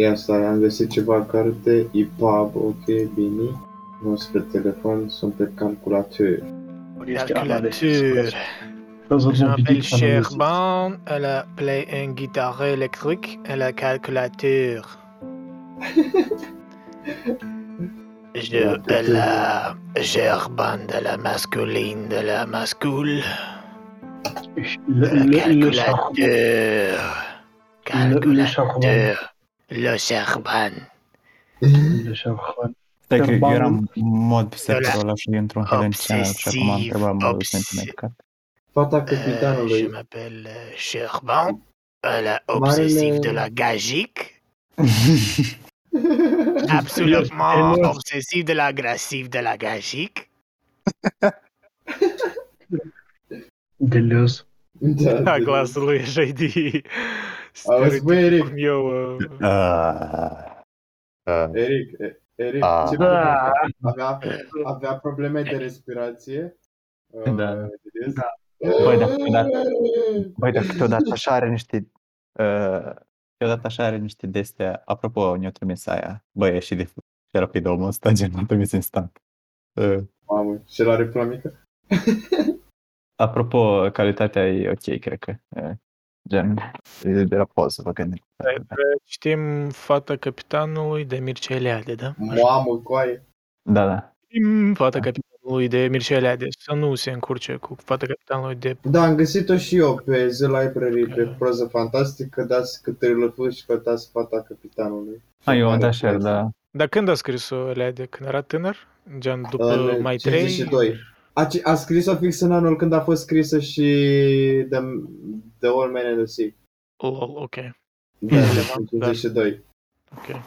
Ia stai, am găsit ceva carte, EPUB, ok, bine. Nu spre telefon, sunt pe calculator. Calculateur. Je m'appelle Sherban, elle a play une guitare électrique, elle a calculateur. Je, de la Gerban, de la masculine, de la mascule. Le, le. Calculateur. Le-. Calculateur. Le Gerban. Le charbon. Stai că eu Serbanul- eram în mod pe Ăla serverul ăla și într-un Helen Channel și acum am obsesiv, întrebat mă obsesiv. sentimental. Fata Euh, je capitanului. m'appelle euh, Sherban, elle est obsessive de la gagique. Absolument Énorme. obsessive de l'agressif de la gagique. Delios. Da, Da, de- glasul lui așa e de Auzi, băi, Eric, stereotipul meu. uh, Ah, ah, Eric, e- Eric, Ah. ce Da. avea, avea probleme de respirație. Uh, Da. vedeți? Da. Băi, dar câteodată- Băi, dar câteodată așa are niște... Uh, câteodată așa are niște de-astea... Apropo, ne-o trimis aia. Băi, e și de și rapid omul ăsta, gen, m-a trimis instant. Uh, Mamă, și el are pula mică? apropo, calitatea e ok, cred că. Uh, gen, e de la poză, vă gândiți. Știm fata capitanului de Mircea Eliade, da? Mamă, coaie. Da, da. Știm fata capitanului de Mircea Eliade, să nu se încurce cu fata capitanului de... Da, am găsit-o și eu pe The Library, pe proză fantastică, dați câte lăfâși și căutați fata capitanului. A, eu am Are dat share, poză. da. Dar când a scris-o Eliade? Când era tânăr? Gen după În mai 3? 52. A, ci- a scris-o fix în anul când a fost scrisă și The, the Old Man and the Sea. Lol, ok. Da, Relevant, în 52. Ok.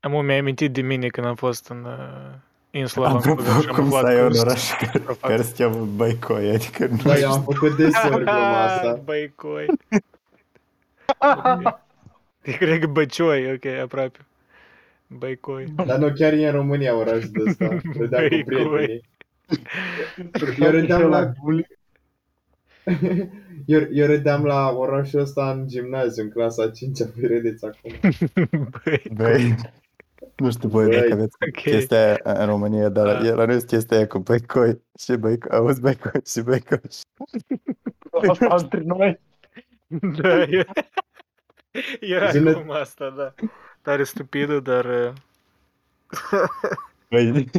Am mi-ai amintit de mine când am fost în uh, insula Apropo, Vancouver și am cum aflat să ai că- un oraș care, care se cheamă Baicoi, adică nu Da, eu am făcut deseori gluma asta. Băi, coi. Eu cred că Băcioi, ok, aproape. Băi, coi. Dar nu, chiar e în România orașul de ăsta. Râdeam cu Băi, prietenii. Eu râdeam la... Eu, eu râdeam la orașul ăsta în gimnaziu, în clasa 5 Voi râdeți acum. Băi, Băi, nu știu voi Băi, dacă aveți ok. chestia aia în România, dar Da. el nu este chestia aia cu Baicoi și Baicoi, auzi Baicoi și Baicoi. Asta între noi. Da, e... Era Zine- cum asta, da. Tare stupidă, dar... uh, Băi,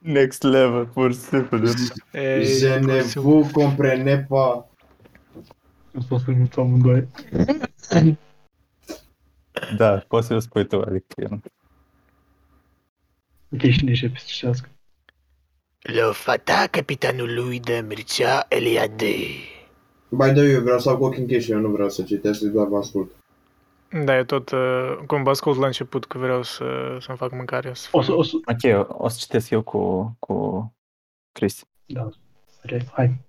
next level, pur și simplu. e, Je ne vous comprenez pas. Nu pot să nu amândoi. Da, poți să-l spui tu, adică eu nu. Ok, și nici pe cească. Le fata capitanului de Mircea Eliade. By the way, eu vreau să fac ochii închiși, eu nu vreau să citesc, doar vă ascult. Da, eu tot, uh, cum vă ascult la început că vreau să, să-mi fac mâncare. Să O să, o să, Ok, o, o să citesc eu cu, cu Cristi. da. Ok, hai.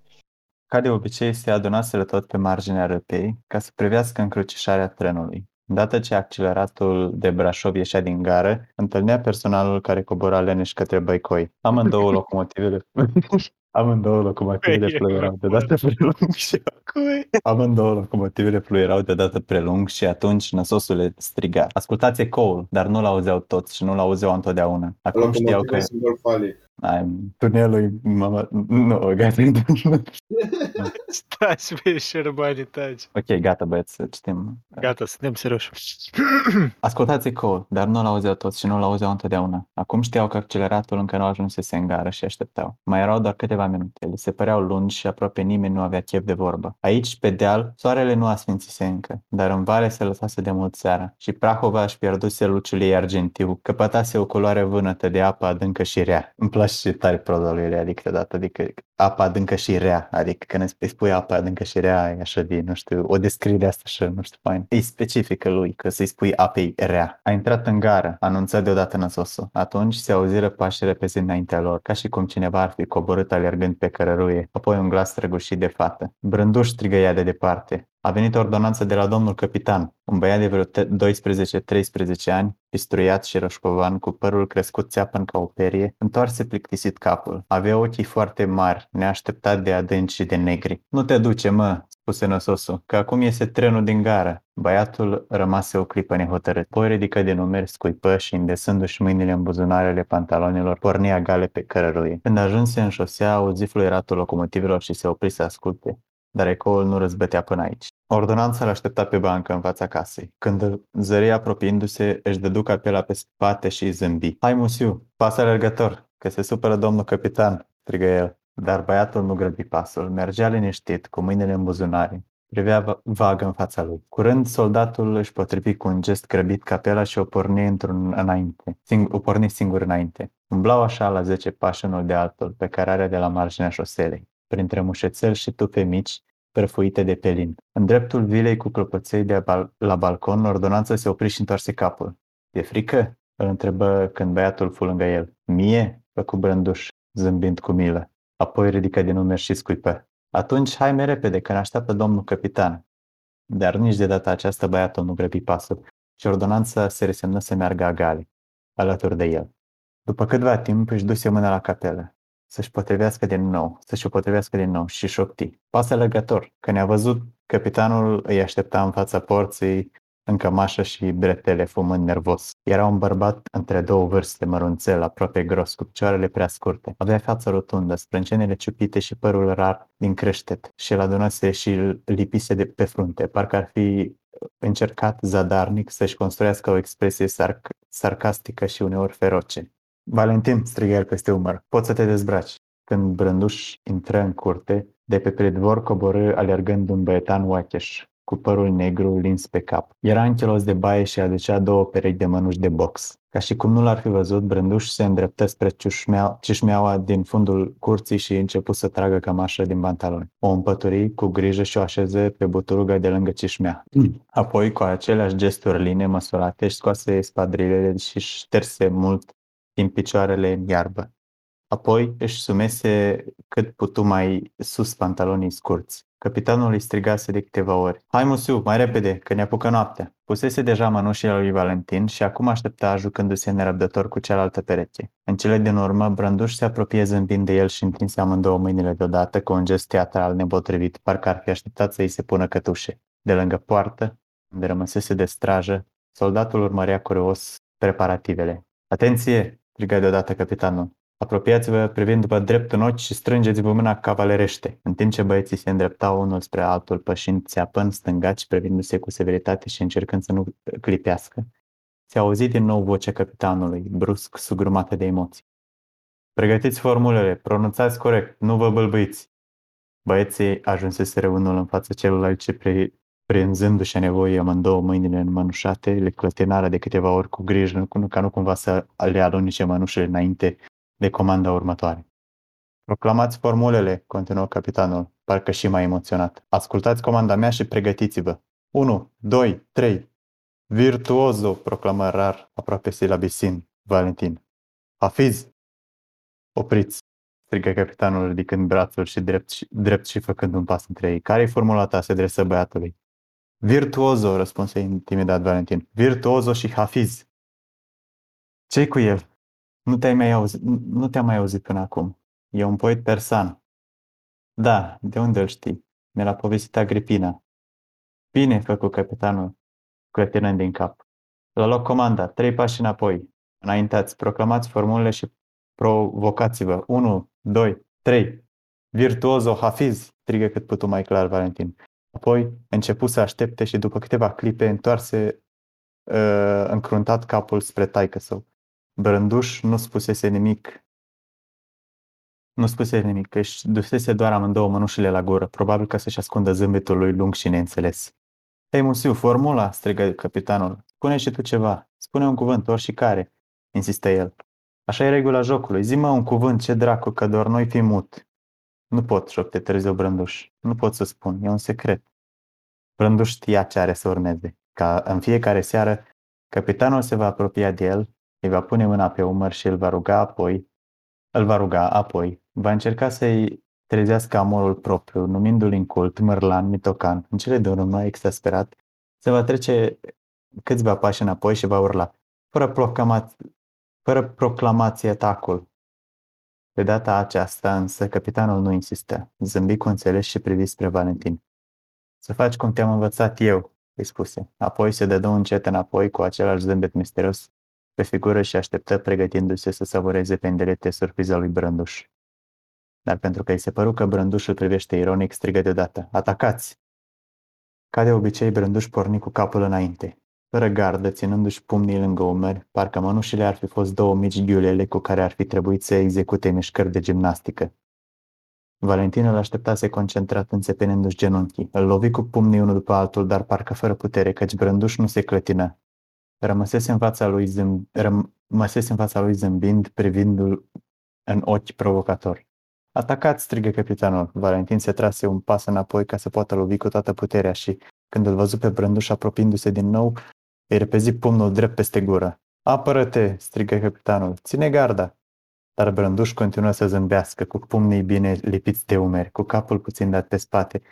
Ca de obicei, se adunaseră tot pe marginea răpei ca să privească încrucișarea trenului. Îndată ce acceleratul de Brașov ieșea din gară, întâlnea personalul care cobora leneș către Băicoi. Amândouă locomotivele, amândouă locomotivele Băi, fluierau deodată prelung și Coi. Amândouă locomotivele fluierau deodată prelung și atunci năsosule striga. Ascultați ecoul, dar nu l-auzeau toți și nu l-auzeau întotdeauna. Acum știau că Locomotivă simbol falic. ai, tunelul e- mama, nu, gata. Taci, băi, șerbanii, taci. ok, gata băieți, să citim. Gata, suntem serioși. Ascultați ecoul, dar nu l-auzeau toți și nu l-auzeau întotdeauna. Acum știau că acceleratul încă nu ajunsese în gară și așteptau. Mai erau doar câteva minute. Le se păreau lungi și aproape nimeni nu avea chef de vorbă. Aici, pe deal, soarele nu asfințise încă, dar în vale se lăsase de mult seara și Prahova își pierduse luciul ei argentiu, căpătase o culoare vânătă de apă adâncă și rea. Îmi Flash yeter Pro'da prodali yani ilk de data dikkat apa adâncă și rea, adică când îți spui apa adâncă și rea, e așa de, nu știu, o descriere asta așa, nu știu, fain. E specifică lui, că să-i spui apei rea. A intrat în gară, anunță deodată năsosul. Atunci se auziră pași repezi înaintea lor, ca și cum cineva ar fi coborât alergând pe cărăruie, apoi un glas străgușit de fată. Brânduș strigă ea de departe. A venit ordonanță de la domnul capitan, un băiat de vreo te- 12-13 ani, pistruiat și rășcovan, cu părul crescut țeapăn ca o perie, întoarse plictisit capul. Avea ochii foarte mari, neașteptat de adânci și de negri. Nu te duce, mă, spuse năsosul, că acum iese trenul din gară. Băiatul rămase o clipă nehotărât. Poi ridică din numeri, scuipă și, îndesându-și mâinile în buzunarele pantalonilor, porni gale pe cărăruie. Când ajunse în șosea, auzi fluieratul locomotivelor și se opri să asculte, dar ecoul nu răzbătea până aici. Ordonanța l-aștepta pe bancă în fața casei. Când zări apropiindu-se, își dădu capela pe spate și zâmbi. Hai, musiu, pas alergător, că se supără domnul capitan, strigă el. Dar băiatul nu grăbi pasul, mergea liniștit, cu mâinile în buzunare. Privea vagă în fața lui. Curând, soldatul își potrivi cu un gest grăbit capela și o porni într-un înainte. Sing- o porni singur înainte. Umblau așa la zece pași unul de altul, pe care de la marginea șoselei, printre mușețeli și tufe mici, prăfuite de pelin. În dreptul vilei cu clopoței de bal- la balcon, ordonanța se opri și întoarse capul. E frică?" îl întrebă când băiatul fu lângă el. Mie?" făcu brânduș, zâmbind cu milă. Apoi ridică din numeri și scuipă. Atunci hai mai repede, că ne așteaptă domnul capitan. Dar nici de data aceasta băiatul nu grăbi pasul și ordonanța se resemnă să meargă agali, alături de el. După câtva timp își duse mâna la capelă, să-și potrivească din nou, să-și o potrivească din nou și șopti. Pasă legător, că ne-a văzut capitanul îi aștepta în fața porții în cămașă și bretele, fumând nervos. Era un bărbat între două vârste, mărunțel, aproape gros, cu picioarele prea scurte. Avea fața rotundă, sprâncenele ciupite și părul rar din creștet și îl adunase și îl lipise de pe frunte, parcă ar fi încercat zadarnic să-și construiască o expresie sarc- sarcastică și uneori feroce. Valentin, strigă el peste umăr, poți să te dezbraci. Când Brânduș intră în curte, de pe predvor coborâ alergând un băietan oacheș, cu părul negru lins pe cap. Era închelos de baie și aducea două perechi de mănuși de box. Ca și cum nu l-ar fi văzut, Brânduș se îndreptă spre ciușmea, ciușmeaua din fundul curții și început să tragă cămașă din pantaloni. O împături cu grijă și o așeze pe buturuga de lângă cișmea. Apoi, cu aceleași gesturi line măsurate, își scoase spadrilele și șterse mult din picioarele în iarbă. Apoi își sumese cât putu mai sus pantalonii scurți. Capitanul îi strigase de câteva ori. Hai, Musiu, mai repede, că ne apucă noaptea. Pusese deja mănușile lui Valentin și acum aștepta jucându-se nerăbdător cu cealaltă pereche. În cele din urmă, Brânduș se apropie zâmbind de el și întinse amândouă mâinile deodată cu un gest teatral nepotrivit, parcă ar fi așteptat să îi se pună cătușe. De lângă poartă, unde rămăsese de strajă, soldatul urmărea curios preparativele. Atenție! strigă deodată capitanul. Apropiați-vă privind după drept în ochi și strângeți-vă mâna cavalerește, în timp ce băieții se îndreptau unul spre altul, pășind țeapând stângaci, privindu-se cu severitate și încercând să nu clipească. Se auzi din nou vocea capitanului, brusc, sugrumată de emoții. Pregătiți formulele, pronunțați corect, nu vă bâlbâiți. Băieții ajunseseră unul în fața celuilalt ce pre, prinzându-și a nevoie amândouă mâinile înmănușate, le clătinară de câteva ori cu grijă, ca nu cumva să le alunice mănușele înainte de comanda următoare. Proclamați formulele, continuă capitanul, parcă și mai emoționat. Ascultați comanda mea și pregătiți-vă. 1, 2, 3. Virtuoso, proclamă rar, aproape silabisin, Valentin. Hafiz! Opriți, strigă capitanul ridicând brațul și drept, și drept și făcând un pas între ei. Care-i formula ta? se adresă băiatului. Virtuoso, răspunse intimidat Valentin. Virtuoso și Hafiz. Ce cu el? Nu te-ai mai auzit, nu te-am mai auzit până acum. E un poet persan. Da, de unde îl știi? Mi l-a povestit Agripina. Bine, făcu capitanul, clătinând din cap. La loc comanda, trei pași înapoi. Înaintați, proclamați formulele și provocați-vă. 1, 2, 3. Virtuoso, Hafiz, strigă cât putu mai clar Valentin. Apoi începu să aștepte și după câteva clipe întoarse uh, încruntat capul spre taică său. Brânduș nu spusese nimic. Nu spuse nimic, că își dusese doar amândouă mănușile la gură, probabil ca să-și ascundă zâmbetul lui lung și neînțeles. Hei, Musiu, formula, strigă capitanul. Spune și tu ceva. Spune un cuvânt, oricare, insistă el. Așa e regula jocului. Zi-mă un cuvânt, ce dracu, că doar noi fi mut. Nu pot, șopte târziu Brânduș. Nu pot să spun, e un secret. Brânduș știa ce are să urmeze. Ca în fiecare seară, capitanul se va apropia de el, îi va pune mâna pe umăr și îl va ruga apoi, îl va ruga apoi, va încerca să-i trezească amorul propriu, numindu-l incult, mărlan, mitocan. În cele de urmă, exasperat, se va trece câțiva pași înapoi și va urla, fără, proclama- fără proclamație atacul. De data aceasta însă, capitanul nu insistă. Zâmbi cu înțeles și privi spre Valentin. Să faci cum te-am învățat eu, îi spuse. Apoi se dădu încet înapoi cu același zâmbet misterios pe figură și așteptă pregătindu-se să savureze pendelete surpriza lui Brânduș. Dar pentru că îi se păru că Brânduș îl privește ironic, strigă deodată. Atacați! Ca de obicei, Brânduș porni cu capul înainte, fără gardă, ținându-și pumnii lângă umeri, parcă mănușile ar fi fost două mici ghiulele cu care ar fi trebuit să execute mișcări de gimnastică. Valentin îl așteptase concentrat înțepenându-și genunchii. Îl lovi cu pumnii unul după altul, dar parcă fără putere, căci Brânduș nu se clătină. Rămăsese în fața lui, zâmb... Rămăsese în fața lui zâmbind, privindu-l în ochi provocator. Atacați, strigă capitanul. Valentin se trase un pas înapoi ca să poată lovi cu toată puterea și, când îl văzu pe Brânduș apropiindu-se din nou, îi repezi pumnul drept peste gură. Apără-te, strigă capitanul. Ține garda. Dar Brânduș continuă să zâmbească, cu pumnii bine lipiți de umeri, cu capul puțin dat pe spate,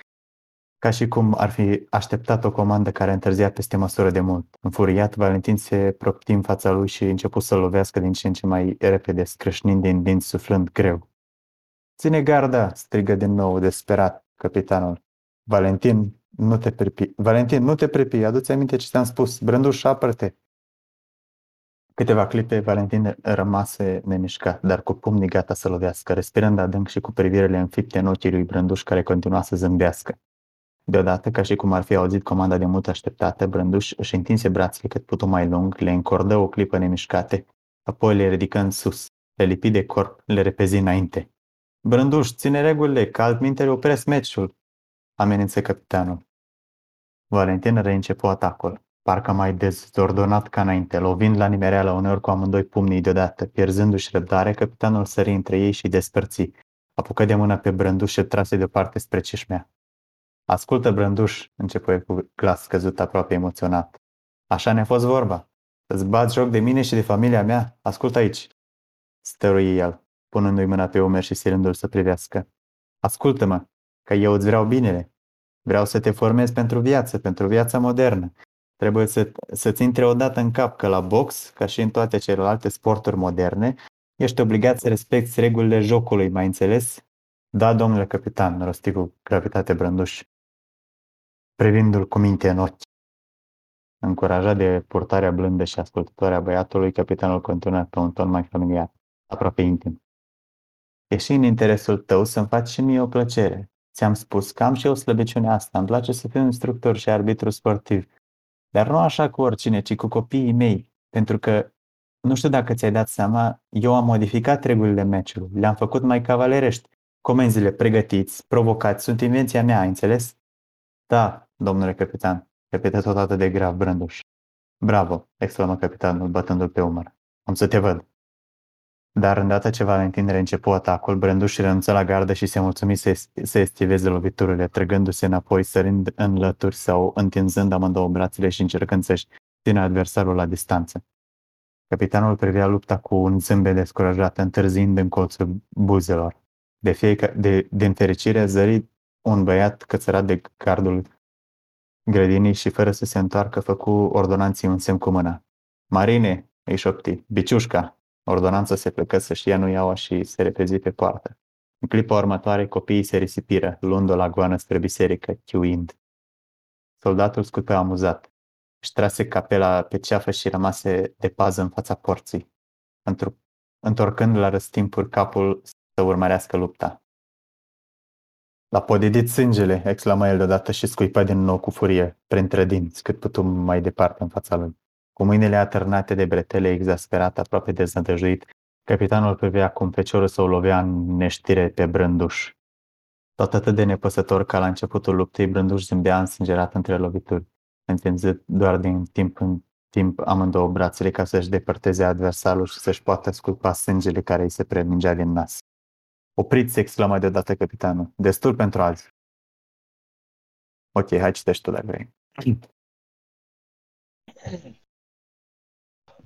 ca și cum ar fi așteptat o comandă care întârzia peste măsură de mult. Înfuriat, Valentin se propti în fața lui și început să lovească din ce în ce mai repede, scrâșnind din dinți, suflând greu. Ține garda!" strigă din nou, desperat, capitanul. Valentin, nu te pripi. Valentin, nu te pripi, adu-ți aminte ce ți-am spus. Brânduș, apărte. Câteva clipe, Valentin rămase nemișcat, dar cu pumnii gata să lovească, respirând adânc și cu privirile înfipte în ochii lui Brânduș, care continua să zâmbească. Deodată, ca și cum ar fi auzit comanda de mult așteptată, Brânduș își întinse brațele cât putu mai lung, le încordă o clipă nemișcate, apoi le ridică în sus, le lipi de corp, le repezi înainte. Brânduș, ține regulile, că altminteri opresc meciul, amenință capitanul. Valentin reîncepu atacul, parcă mai dezordonat ca înainte, lovind la nimereală uneori cu amândoi pumnii deodată, pierzându-și răbdare, capitanul sări între ei și despărți. Apucă de mână pe Brânduș și trase deoparte spre cișmea. Ascultă, Brânduș, începu cu glas scăzut aproape emoționat. Așa ne-a fost vorba. Îți bați joc de mine și de familia mea? Ascultă aici. Stărui el, punându-i mâna pe umeri și sirându-l să privească. Ascultă-mă, că eu îți vreau binele. Vreau să te formez pentru viață, pentru viața modernă. Trebuie să, să-ți intre odată în cap că la box, ca și în toate celelalte sporturi moderne, ești obligat să respecti regulile jocului, mai înțeles? Da, domnule capitan, rosti cu gravitate brânduș, privindu-l cu minte în ochi. Încurajat de purtarea blândă și ascultătoare a băiatului, capitanul continuă pe un ton mai familiar, aproape intim. E și în interesul tău să-mi faci și mie o plăcere. Ți-am spus că am și eu slăbiciunea asta. Îmi place să fiu instructor și arbitru sportiv. Dar nu așa cu oricine, ci cu copiii mei. Pentru că, nu știu dacă ți-ai dat seama, eu am modificat regulile meciului. Le-am făcut mai cavalerești. Comenzile pregătiți, provocați, sunt invenția mea, ai înțeles? Da, domnule capitan, repetă tot atât de grav Brânduș. Bravo, exclamă capitanul, bătându-l pe umăr. Am să te văd. Dar îndată ce Valentin reîncepu atacul, Brânduș renunță la gardă și se mulțumi să, să estiveze loviturile, trăgându-se înapoi, sărind în lături sau întinzând amândouă brațele și încercând să-și țină adversarul la distanță. Capitanul privea lupta cu un zâmbet descurajat, întârziind în colțul buzelor. De fiecare, de, din fericire, zări un băiat cățărat de gardul grădinii și fără să se întoarcă, făcu ordonanții un semn cu mâna. Marine, îi șopti, biciușca, Ordonanța se plecă să-și ia nuiaua și se repezi pe poartă. În clipa următoare, copiii se risipiră, luând-o la goană spre biserică, chiuind. Soldatul scută amuzat. Își trase capela pe ceafă și rămase de pază în fața porții, întorcând la răstimpuri capul să urmărească lupta. L-a podidit sângele, exclamă el deodată și scuipă din nou cu furie, printre dinți, cât putu mai departe în fața lui. Cu mâinile atârnate de bretele, exasperat, aproape dezădăjuit, capitanul privea cum feciorul său lovea în neștire pe brânduș. Tot atât de nepăsător ca la începutul luptei, brânduș zâmbea însângerat între lovituri, întinzând doar din timp în timp amândouă brațele ca să-și depărteze adversarul și să-și poată sculpa sângele care îi se premingea din nas. Opriți, exclamă deodată capitanul. Destul pentru alții. Ok, hai citești tu dacă vrei.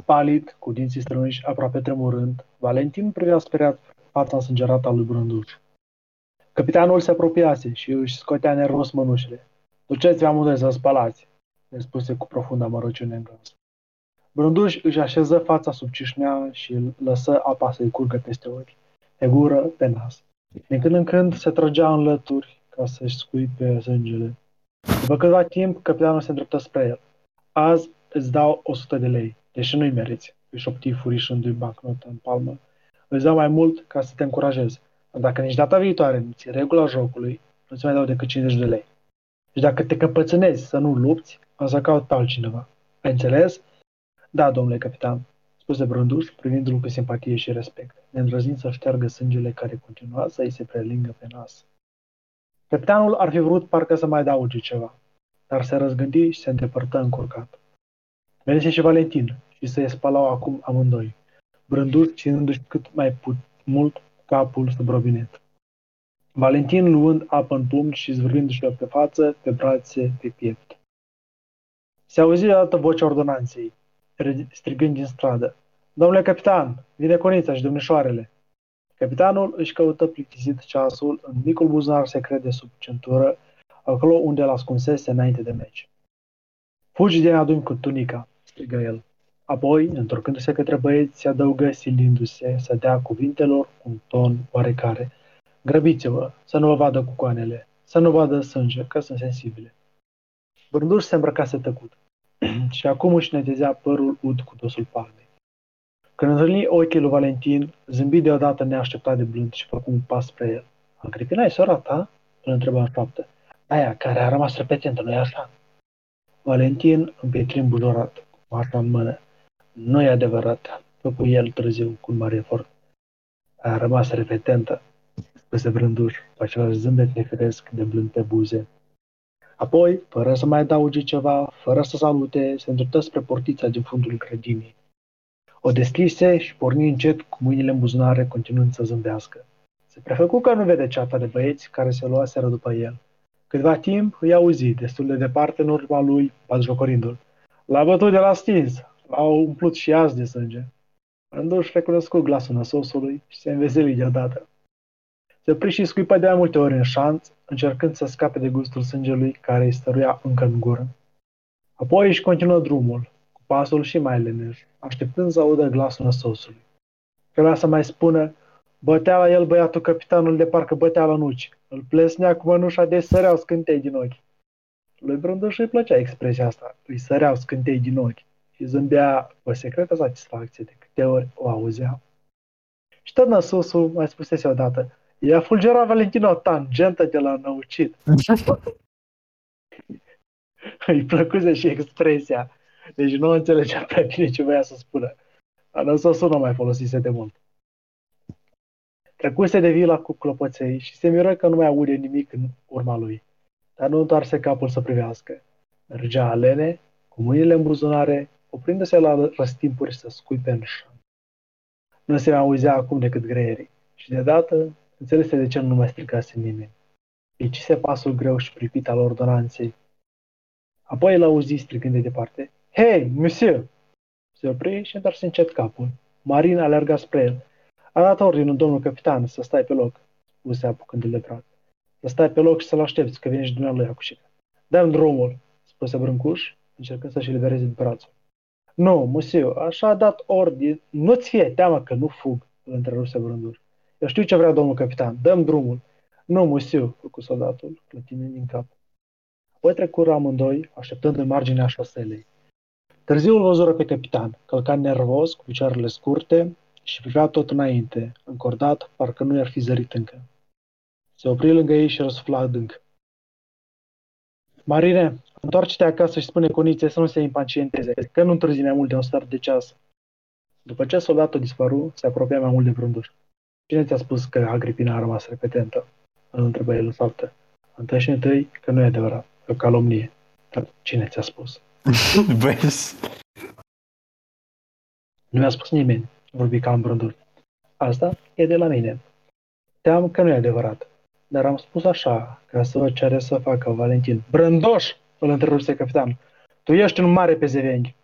Palid, cu dinții strânși, aproape tremurând, Valentin privea speriat fața sângerată a lui Brânduș. Capitanul se apropiase și își scotea nervos mănușile. Duceți-vă amândoi să spălați, le spuse cu profundă amărăciune în glas. Brânduș își așeză fața sub cișmea și îl lăsă apa să-i curgă peste ochi. Pe gură, pe nas. Din când în când se trăgea în lături ca să-și scuipe sângele. După câtva timp, capitanul se îndreptă spre el. Azi îți dau 100 de lei, deși nu-i meriți, își șopti furișându-i bancnotă în palmă. Îți dau mai mult ca să te încurajez. Dacă nici data viitoare nu ți regula jocului, nu-ți mai dau decât 50 de lei. Și dacă te căpățânezi să nu lupți, o să caut pe altcineva. Ai înțeles? Da, domnule capitan, spuse Brânduș, privindu-l cu simpatie și respect, neîndrăznind să șteargă sângele care continua să îi se prelingă pe nas. Capitanul ar fi vrut parcă să mai adauge ceva, dar se răzgândi și se îndepărtă încurcat. Venise și Valentin și se spalau acum amândoi, Brânduș ținându-și cât mai put, mult capul sub robinet. Valentin luând apă în pumn și zvârlindu-și-o pe față, pe brațe, pe piept. Se auzi deodată vocea ordonanței, strigând din stradă. Domnule capitan, vine conița și domnișoarele. Capitanul își căută plictisit ceasul în micul buzunar secret de sub centură, acolo unde l ascunsese înainte de meci. Fugi din adun cu tunica, strigă el. Apoi, întorcându-se către băieți, se adăugă silindu-se să dea cuvintelor un ton oarecare. Grăbiți-vă, să nu vă vadă cu coanele, să nu vadă sânge, că sunt sensibile. Bânduș se îmbrăcase tăcut și acum își netezea părul ud cu dosul palmei. Când întâlni ochii lui Valentin, zâmbi deodată neașteptat de blând și făcu un pas spre el. Agripina e sora ta? Îl întreba în faptă. Aia care a rămas repetentă, nu-i așa? Valentin împietri îmbujorat, cu marfa în mână. Nu e adevărat, făcu el târziu cu un mare efort. A rămas repetentă, spuse brânduș, cu același zâmbet nefiresc de blând pe buze. Apoi, fără să mai adauge ceva, fără să salute, se îndreptă spre portița din fundul grădinii. O deschise și porni încet cu mâinile în buzunare, continuând să zâmbească. Se prefăcu că nu vede ceata de băieți care se luaseră după el. Câtva timp îi auzi, destul de departe în urma lui, batjocorindu-l. L-a bătut de la stins, l-au umplut și azi de sânge. Rânduș recunoscu glasul năsosului și se înveseli deodată. Se opri și scuipă de mai multe ori în șanț, încercând să scape de gustul sângelui care îi stăruia încă în gură. Apoi își continuă drumul, cu pasul și mai leneș, așteptând să audă glasul năsosului. Trebuia să mai spună, bătea la el băiatul capitanul de parcă bătea la nuci. Îl plesnea cu mănușa de săreau scântei din ochi. Lui Brânduș îi plăcea expresia asta, îi săreau scântei din ochi și zâmbea cu o secretă satisfacție de câte ori o auzea. Și tot năsusul mai spusese odată, I-a fulgerat Valentino o tangentă de la năucit. Îi plăcuse și expresia. Deci nu înțelegea prea bine ce voia să spună. Dar năsosul nu mai folosise de mult. Trecuse de vila cu clopoței și se miră că nu mai aude nimic în urma lui. Dar nu întoarse capul să privească. Mergea alene, cu mâinile în buzunare, oprindu-se la răstimpuri să scuipe în șan. Nu se mai auzea acum decât greierii. Și deodată Înțelese de ce nu mai strigase nimeni. Ieșise pasul greu și pripit al ordonanței. Apoi îl auzi strigând de departe. Hei, monsieur! Se opri și întoarse încet capul. Marin alerga spre el. A dat ordinul domnul capitan să stai pe loc, spuse apucându-l de braț. Să stai pe loc și să-l aștepți, că vine și dumneavoastră cu șică. Dă-mi drumul, spuse Brâncuș, încercând să-și libereze brațul. Nu, monsieur, așa a dat ordin. Nu-ți fie teamă că nu fug, îl întrerupse Brâncuș. Eu știu ce vrea domnul capitan, dăm drumul. Nu, musiu, cu soldatul, clătinind din cap. Apoi trecură amândoi, așteptând în marginea șoselei. Târziu îl văzură pe capitan, călcat nervos, cu picioarele scurte și privea tot înainte, încordat, parcă nu i-ar fi zărit încă. Se opri lângă ei și răsufla adânc. Marine, întoarce-te acasă și spune conițe să nu se impacienteze, că nu întârzi mai mult de un start de ceas. După ce soldatul dispăru, se apropia mai mult de brânduș. Cine ți-a spus că Agripina a rămas repetentă? Îl întrebă el în faptă. Întâi și întâi că nu e adevărat, e o calomnie. Dar cine ți-a spus? Vezi? Nu mi-a spus nimeni, vorbi ca îmbrândul. Asta e de la mine. Team că nu e adevărat, dar am spus așa, ca să vă cere să facă Valentin. Brândoș! Îl întrerupse capitan. Tu ești un mare pe zevenghi.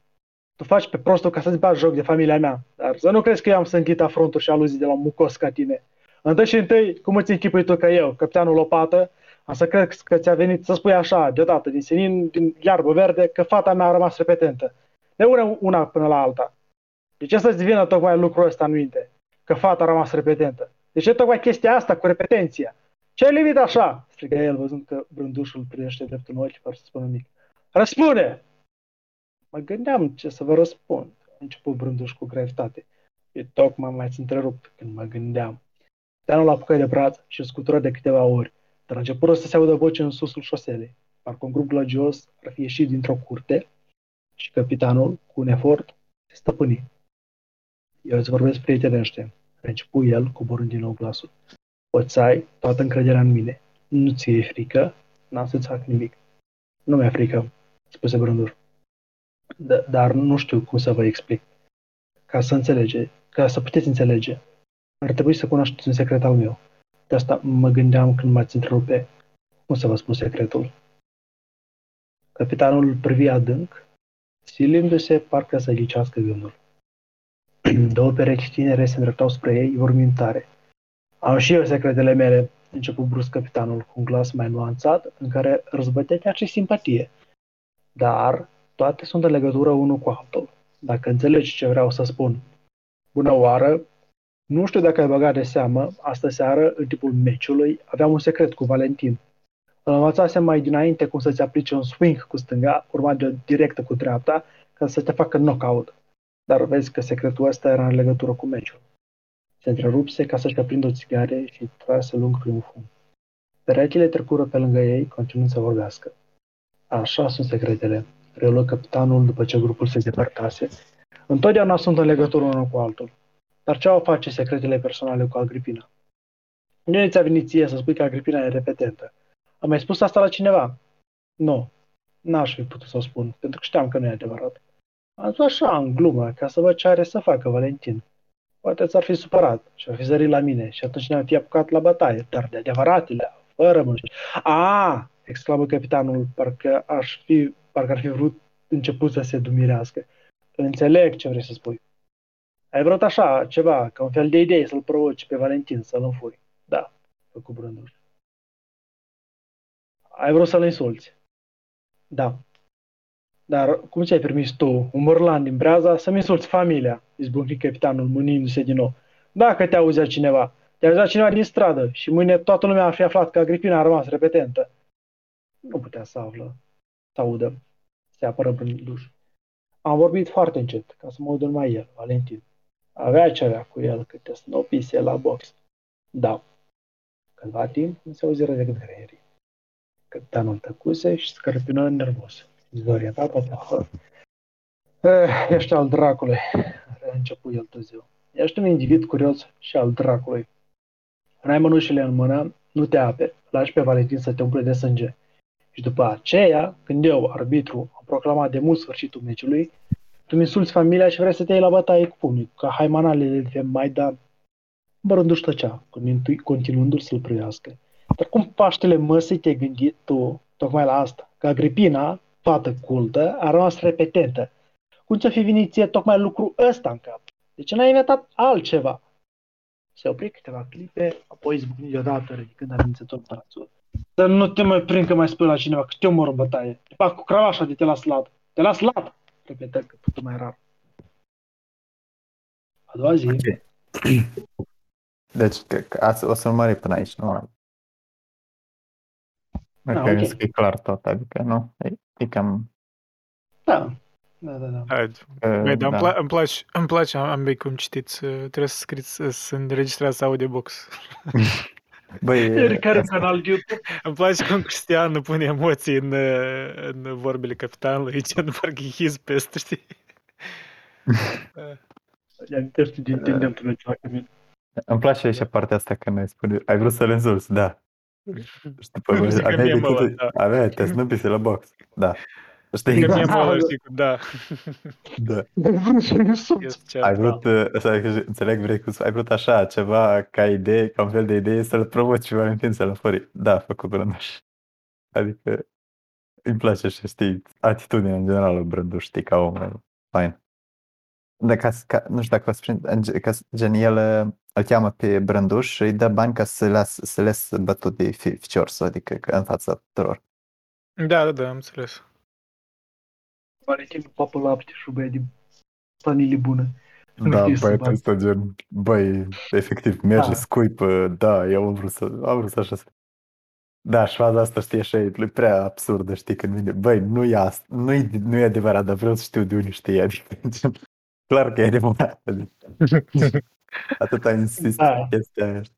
Tu faci pe prostul ca să-ți bagi joc de familia mea. Dar să nu crezi că eu am să închid afronturi și aluzii de la mucos ca tine. Întâi și întâi, cum îți închipui tu că eu, capitanul Lopată, am să cred că ți-a venit să spui așa, deodată, din senin, din iarbă verde, că fata mea a rămas repetentă. De una, una până la alta. De ce să-ți vină tocmai lucrul ăsta în minte? Că fata a rămas repetentă. De ce tocmai chestia asta cu repetenția? Ce ai lipit așa? strigă el, văzând că brândușul privește drept în ochi, fără să spună nimic. Răspunde! Mă gândeam ce să vă răspund, a început brânduș cu gravitate. E tocmai mai întrerupt când mă gândeam. Teanul a apucat de braț și scutură de câteva ori, dar a început să se audă voce în susul șoselei. Parcă un grup glagios ar fi ieșit dintr-o curte și capitanul, cu un efort, se stăpâni. Eu îți vorbesc prietenește, a început el, coborând din nou glasul. Poți să ai toată încrederea în mine. Nu ți e frică, n-am să-ți fac nimic. Nu mi-e frică, spuse Brândur. D- dar nu știu cum să vă explic. Ca să înțelege, ca să puteți înțelege, ar trebui să cunoașteți un secret al meu. De asta mă gândeam când m-ați întrerupe. Cum să vă spun secretul? Capitanul privi adânc, silindu-se parcă să ghicească gândul. Două perechi tinere se îndreptau spre ei, vorbind tare. Am și eu secretele mele, început brusc capitanul cu un glas mai nuanțat, în care răzbătea chiar și simpatie. Dar toate sunt în legătură unul cu altul. Dacă înțelegi ce vreau să spun. Bună oară! Nu știu dacă ai băgat de seamă, astă seară, în timpul meciului, aveam un secret cu Valentin. Îl învățasem mai dinainte cum să-ți aplice un swing cu stânga, urmat de o directă cu dreapta, ca să te facă knockout. Dar vezi că secretul ăsta era în legătură cu meciul. Se întrerupse ca să-și aprindă o țigare și trase lung primul fum. Perechile trecură pe lângă ei, continuând să vorbească. Așa sunt secretele, reluă capitanul după ce grupul se depărtase. Întotdeauna sunt în legătură unul cu altul. Dar ce au face secretele personale cu Agripina? Nu ți-a venit ție să spui că Agripina e repetentă. Am mai spus asta la cineva? Nu. N-aș fi putut să o spun, pentru că știam că nu e adevărat. Am zis așa, în glumă, ca să văd ce are să facă Valentin. Poate ți-ar fi supărat și ar fi zărit la mine și atunci ne-am fi apucat la bătaie, dar de adevăratele, fără mânci. A, exclamă capitanul, parcă, aș fi, parcă ar fi vrut început să se dumirească. Înțeleg ce vrei să spui. Ai vrut așa, ceva, ca un fel de idee să-l provoci pe Valentin, să-l înfuri. Da, făcut Brânduș. Ai vrut să-l insulți. Da. Dar cum ți-ai permis tu, un mărlan din Breaza, să-mi insulți familia? Izbucni capitanul, mânindu-se din nou. Dacă te auzea cineva, te auzea cineva din stradă și mâine toată lumea ar fi aflat că Agripina a rămas repetentă. Nu putea să află, să audă, se apără Brânduș. Am vorbit foarte încet, ca să mă audă numai el, Valentin. Avea ce avea cu el câte snopise la box. Da. Cândva timp nu se auziră decât greierii. Capitanul tăcuse și scărpină nervos. Dezorientat, poate eh, Ești al dracului, a început el târziu. Ești un individ curios și al dracului. N-ai mănușile în mână, nu te ape, lași pe Valentin să te umple de sânge. Și după aceea, când eu, arbitru, am proclamat de mult sfârșitul meciului, tu mi insulți familia și vrei să te iei la bătaie cu pumnii, ca haimanalele de Maidan. Bărându-și tăcea, continuându-l să-l privească. Dar cum Paștele măsii te-ai gândit tu, tocmai la asta, că Agripina, fată cultă, a rămas repetentă. Cum ți-a fi venit ție tocmai lucru ăsta în cap? De ce n-ai inventat altceva? Se opri câteva clipe, apoi izbucni deodată, ridicând amenințător brațul. Să nu te mai prind că mai spui la cineva că te omor în bătaie. Te fac cu cravașa de te las lat. Te las lat! Repetă că putea mai rar. A doua zi. Okay. Deci, o să mări până aici, nu? Da, okay. că e clar tot, adică nu, e, e cam... Da, da, da, da. Hai, uh, da. Îmi, pla- îmi, place, îmi place ambii cum citiți, trebuie să scriți, să înregistrați audiobox. Băi, care canal YouTube? Îmi place cum Cristian nu pune emoții în, în vorbele capitanului, ce nu parcă hiz peste, știi? Amintește din tendentul ceva că mine. Îmi place aici partea asta când ai spune, ai vrut să le însulți, da. Și după aveai, de câte, da. aveai te snăpise la box, da. Știi? Că mi-am ăla, da. Da. ai vrut, să înțeleg, vrei cum ai vrut așa, ceva ca idee, ca un fel de idee să-l provoci Valentin să-l fări. Da, făcut Brânduș. Adică îmi place și știi, atitudinea în general Brânduș, știi, ca om, fain. Da, ca, ca, nu știu dacă vă ca, gen el îl cheamă pe Brânduș și îi dă bani ca să las, să les bătut de ficior, adică în fața tuturor. Da, da, da, am înțeles. Valentin papă lapte și băia din familie bună. Da, închis băi, sub apă. ăsta gen, băi, efectiv, merge, Da. scuipă, da, eu am vrut să, am vrut să așa să... Da, și șfaza asta, știi, așa, e prea absurdă, știi, când vine, băi, nu e asta, nu e, nu e adevărat, dar vreau să știu de unde știi, adică, gen, clar că e adevărat, adică, atâta insist Da. pe chestia aia, știi.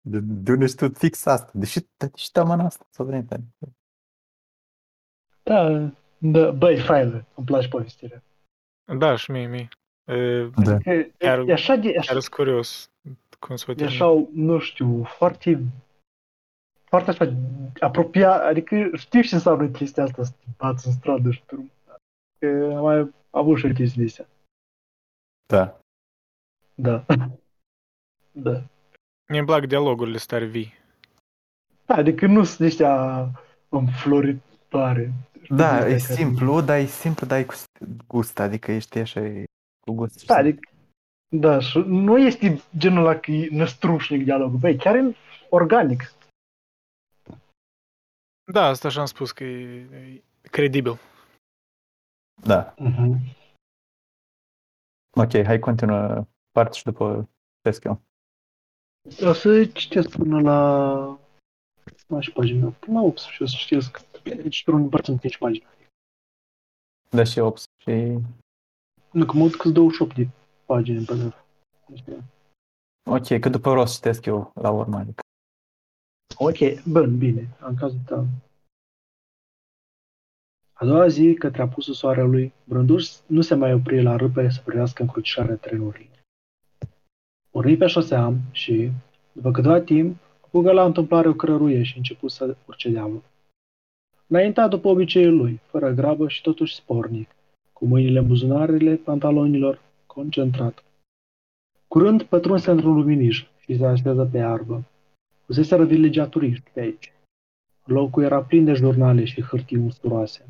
de, de unde știu fix asta, deși, deși tamana asta s-a venit, adică. Da, da, băi, faină, îmi place povestirea. Da, și mie, mie. E, Da. E, e, Chiar- e așa de, e așa, chiar sunt curios cum se e termina. așa, nu știu, foarte, foarte așa, apropiat, adică știi ce înseamnă chestia asta, să te bați în stradă și drum. Că am mai avut și chestii de astea. Da. Da. Da. Mie îmi plac dialogurile stare vii. Da, adică nu sunt ăștia înfloritoare. Da, Știi, e care- simplu, dar e simplu, dar e cu gust, adică ești așa, e cu gust. Da, adică, da, și nu este genul ăla că e năstrușnic dialogul, băi, chiar e organic. Da, asta așa am spus că e, e credibil. Da. Uh-huh. Ok, hai continuă partea și după test eu. O să citesc până la... Mai și pagina. Până la 8 și o să citesc. Deci, pe un împărțim 5 pagini. Da și 8 și... Nu, că mă uit că 28 de pagini în PDF. Deci, Ok, că după vreau să citesc eu la urmă, adică. Ok, bun, bine. În cazul tău. A doua zi, către apusul soarelui, Brânduș nu se mai opri la râpe să privească încrucișarea trenurilor. Urmi pe șosea și, după câteva timp, fugă la întâmplare o cărăruie și început să urce dealul. Înaintea după obiceiul lui, fără grabă și totuși spornic, cu mâinile în buzunarele pantalonilor, concentrat. Curând pătrunse într-un luminiș și se așează pe iarbă. Fuseseră vilegiaturiști pe aici. Locul era plin de jurnale și hârtii usturoase.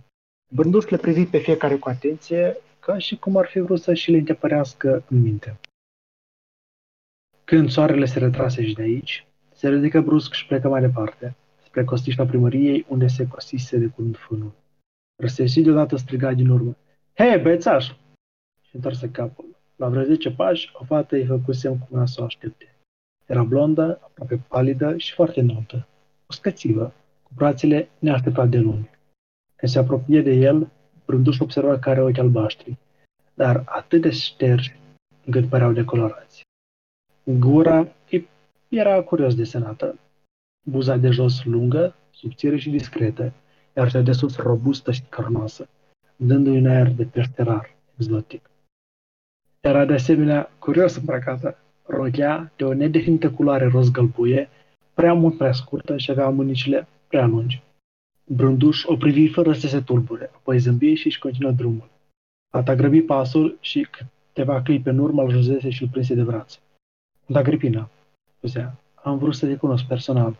Bânduș le privi pe fiecare cu atenție, ca și cum ar fi vrut să și le întepărească în minte. Când soarele se retrase și de aici, se ridică brusc și plecă mai departe, spre costișa primăriei, unde se cosise de curând fânul. Răsesi deodată striga din urmă. Hei, băiețaș! Și întoarse capul. La vreo 10 pași, o fată îi făcu semn cu mâna să o aștepte. Era blondă, aproape palidă și foarte înaltă. Uscățivă, cu brațele neașteptat de lungi. Când se apropie de el, Brânduș observa că are ochi albaștri, dar atât de ștergi încât păreau decolorați. Gura îi era curios desenată, buza de jos lungă, subțire și discretă, iar cea de sus robustă și carnoasă, dându-i un aer de pește rar, exotic. Era de asemenea curios îmbrăcată, rochea de o nedefinită culoare roz-gălbuie, prea mult prea scurtă și avea mânicile prea lungi. Brânduș o privi fără să se tulbure, apoi zâmbi și își continuă drumul. Fata grăbi pasul și câteva clipe în urmă îl juzese și îl prinse de braț. Da, Gripina, spusea, am vrut să te cunosc personal.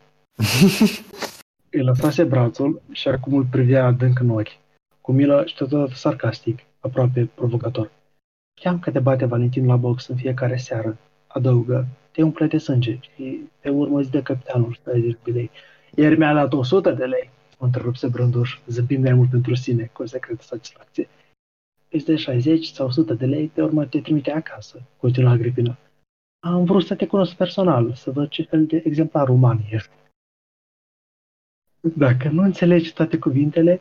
Îi lăsase brațul și acum îl privea adânc în ochi, cu milă și totodată sarcastic, aproape provocator. Știam că te bate Valentin la box în fiecare seară, adăugă, te umple de sânge și pe urmă îți dă capitanul 60 de lei. Ieri mi-a dat 100 de lei, o întrerupse Brânduș, zâmbind mai mult pentru sine, cu o secretă satisfacție. Îți dă 60 sau 100 de lei, pe urmă te trimite acasă, continua Agripina. Am vrut să te cunosc personal, să văd ce fel de exemplar uman ești. Dacă nu înțelegi toate cuvintele,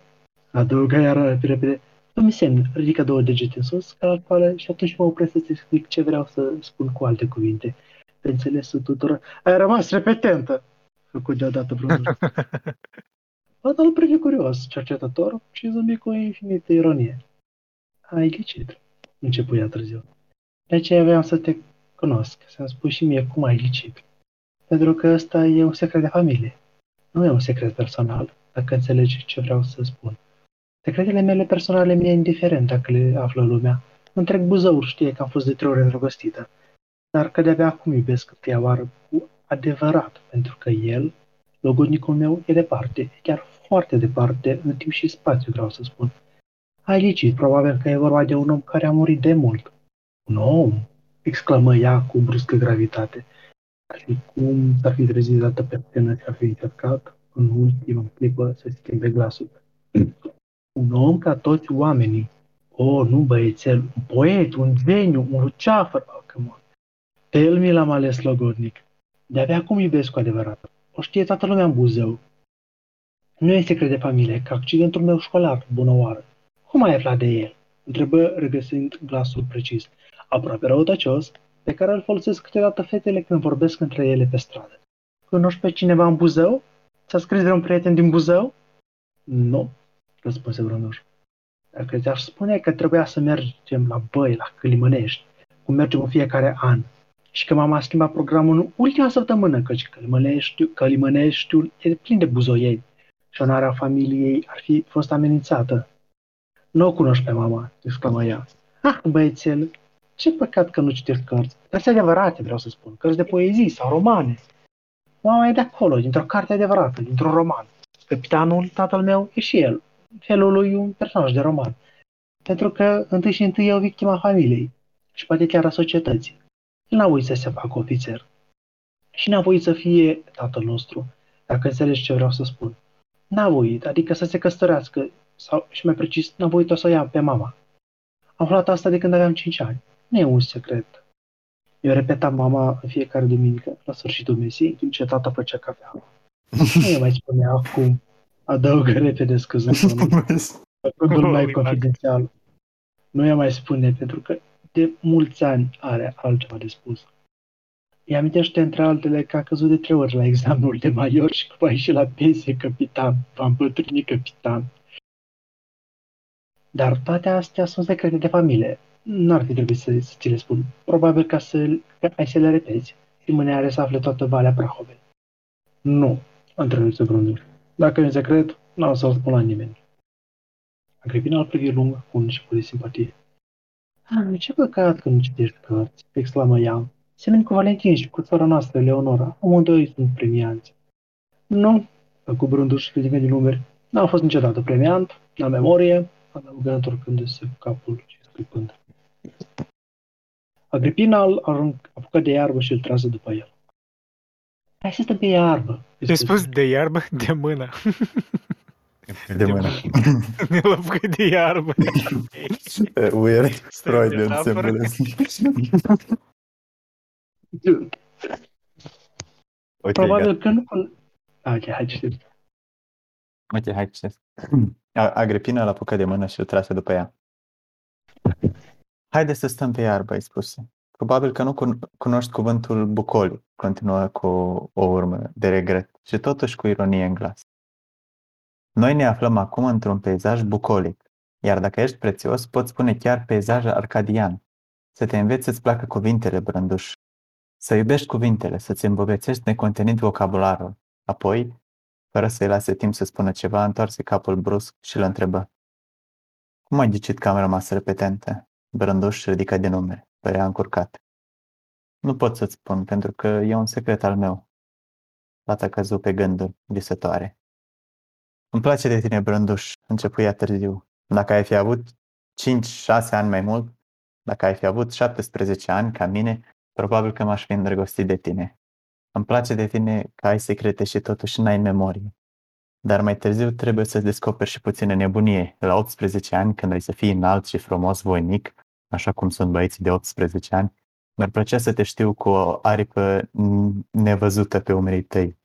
adăugă iar repede, îmi semn, ridică două degete în sus, ca la școală, și atunci mă opresc să-ți explic ce vreau să spun cu alte cuvinte. Pe înțelesul tuturor. Ai rămas repetentă, făcut deodată Brânduș. Fata îl privi curios, cercetător, și zâmbi cu o infinită ironie. Ai ghicit, începu ea târziu. De aceea vreau să te cunosc, să-mi spui și mie cum ai ghicit. Pentru că ăsta e un secret de familie. Nu e un secret personal, dacă înțelegi ce vreau să spun. Secretele mele personale mi-e indiferent dacă le află lumea. Întreg Buzăur știe că am fost de trei ori îndrăgostită, dar că de-abia acum iubesc întâia oară cu adevărat, pentru că el, logodnicul meu, e departe, e chiar foarte departe, în timp și spațiu, vreau să spun. Ai licit, probabil că e vorba de un om care a murit de mult. Un om? Exclamă ea cu bruscă gravitate, ca și cum s-ar fi trezit dată pe scenă și ar fi încercat în ultima clipă să schimbe glasul. Un om ca toți oamenii, Oh, nu băiețel, un poet, un geniu, un luceafăr. Oh, come on. Pe el mi l-am ales logodnic. De-abia acum iubesc cu adevărat. O știe toată lumea în Buzău. Nu e secret de familie că accidentul meu școlar, bună oară. Cum ai aflat de el? Întrebă regăsind glasul precis, aproape răutăcios, pe care îl folosesc câteodată fetele când vorbesc între ele pe stradă. Cunoști pe cineva în Buzău? Ți-a scris vreun prieten din Buzău? Nu, răspunse Brănuș. Dacă ți-aș spune că trebuia să mergem la băi, la Călimănești, cum mergem în fiecare an, și că mama a schimbat programul în ultima săptămână, căci Călimăneștiul, Călimăneștiul e plin de buzoiei și onoarea familiei ar fi fost amenințată. Nu o cunoști pe mama, exclamă ea. Ah, băiețel, ce păcat că nu citești cărți. Cărți adevărate, vreau să spun, cărți de poezii sau romane. Mama e de acolo, dintr-o carte adevărată, dintr-un roman. Capitanul, tatăl meu, e și el, felul lui un personaj de roman. Pentru că întâi și întâi e o victima familiei și poate chiar a societății. El n-a voit să se facă ofițer. Și n-a voit să fie tatăl nostru, dacă înțelegi ce vreau să spun. N-a voit, adică să se căsătorească, sau, și mai precis, n-a voit-o să o ia pe mama. Am aflat asta de când aveam 5 ani. Nu e un secret. Eu repetam mama în fiecare duminică, la sfârșitul mesei, în timp ce tata făcea cafea. Nu e mai spunea acum, adăugă repede scăzând tonul, mai confidențial. Nu i mai spune, pentru că de mulți ani are altceva de spus. Îi amintește între altele că a căzut de trei ori la examenul de major și că va ieși la pensie capitan, va îmbătrâni capitan. Dar toate astea sunt secrete de familie. Nu ar fi trebuit să, să ți le spun. Probabil ca să, că ai să le repeți. Mâine are să afle toată Valea Prahovei. Nu, întrerupe Brundur. Dacă e un secret, nu o să-l spun la nimeni. Agripina îl privi lung cu un început de simpatie. Ah, ce păcat că nu citești cărți, exclamă ea. Semeni cu Valentin și cu țara noastră, Leonora. Amândoi sunt premianți. Nu, cu Brânduș, ridică din numeri. N-am fost niciodată premiant, la memorie, adăugă întorcându-se cu capul și scripând. Agripina îl apucă de iarbă și îl trase după el. Hai să stăm pe iarbă. Te spus de iarbă? De mână. De mână. Ne-l apucă de iarbă. Weird Freudian symbolism. Uite, Probabil că nu... Ah, ok, hai citeți. Uite, hai citesc. Agripina l-a apucat de mână și îl trase după ea. Haide să stăm pe iarbă, ai spus. Probabil că nu cunoști cuvântul bucoliu, continuă cu o urmă de regret și totuși cu ironie în glas. Noi ne aflăm acum într-un peisaj bucolic, iar dacă ești prețios, poți spune chiar peisaj arcadian. Să te înveți să-ți placă cuvintele, brânduș. Să iubești cuvintele, să-ți îmbogățești necontenit vocabularul. Apoi, fără să-i lase timp să spună ceva, întoarse capul brusc și îl întrebă. Cum ai ghicit că am rămas repetentă? Brânduș ridică de nume, părea încurcat. Nu pot să-ți spun, pentru că e un secret al meu. Fata căzu pe gânduri visătoare. Îmi place de tine, Brânduș, începu ea târziu. Dacă ai fi avut 5-6 ani mai mult, dacă ai fi avut 17 ani ca mine, probabil că m-aș fi îndrăgostit de tine. Îmi place de tine că ai secrete și totuși n-ai memorie. Dar mai târziu trebuie să descoperi și puțină nebunie. La 18 ani, când ai să fii înalt și frumos voinic, așa cum sunt băieții de 18 ani, mi-ar plăcea să te știu cu o aripă nevăzută pe umerii tăi,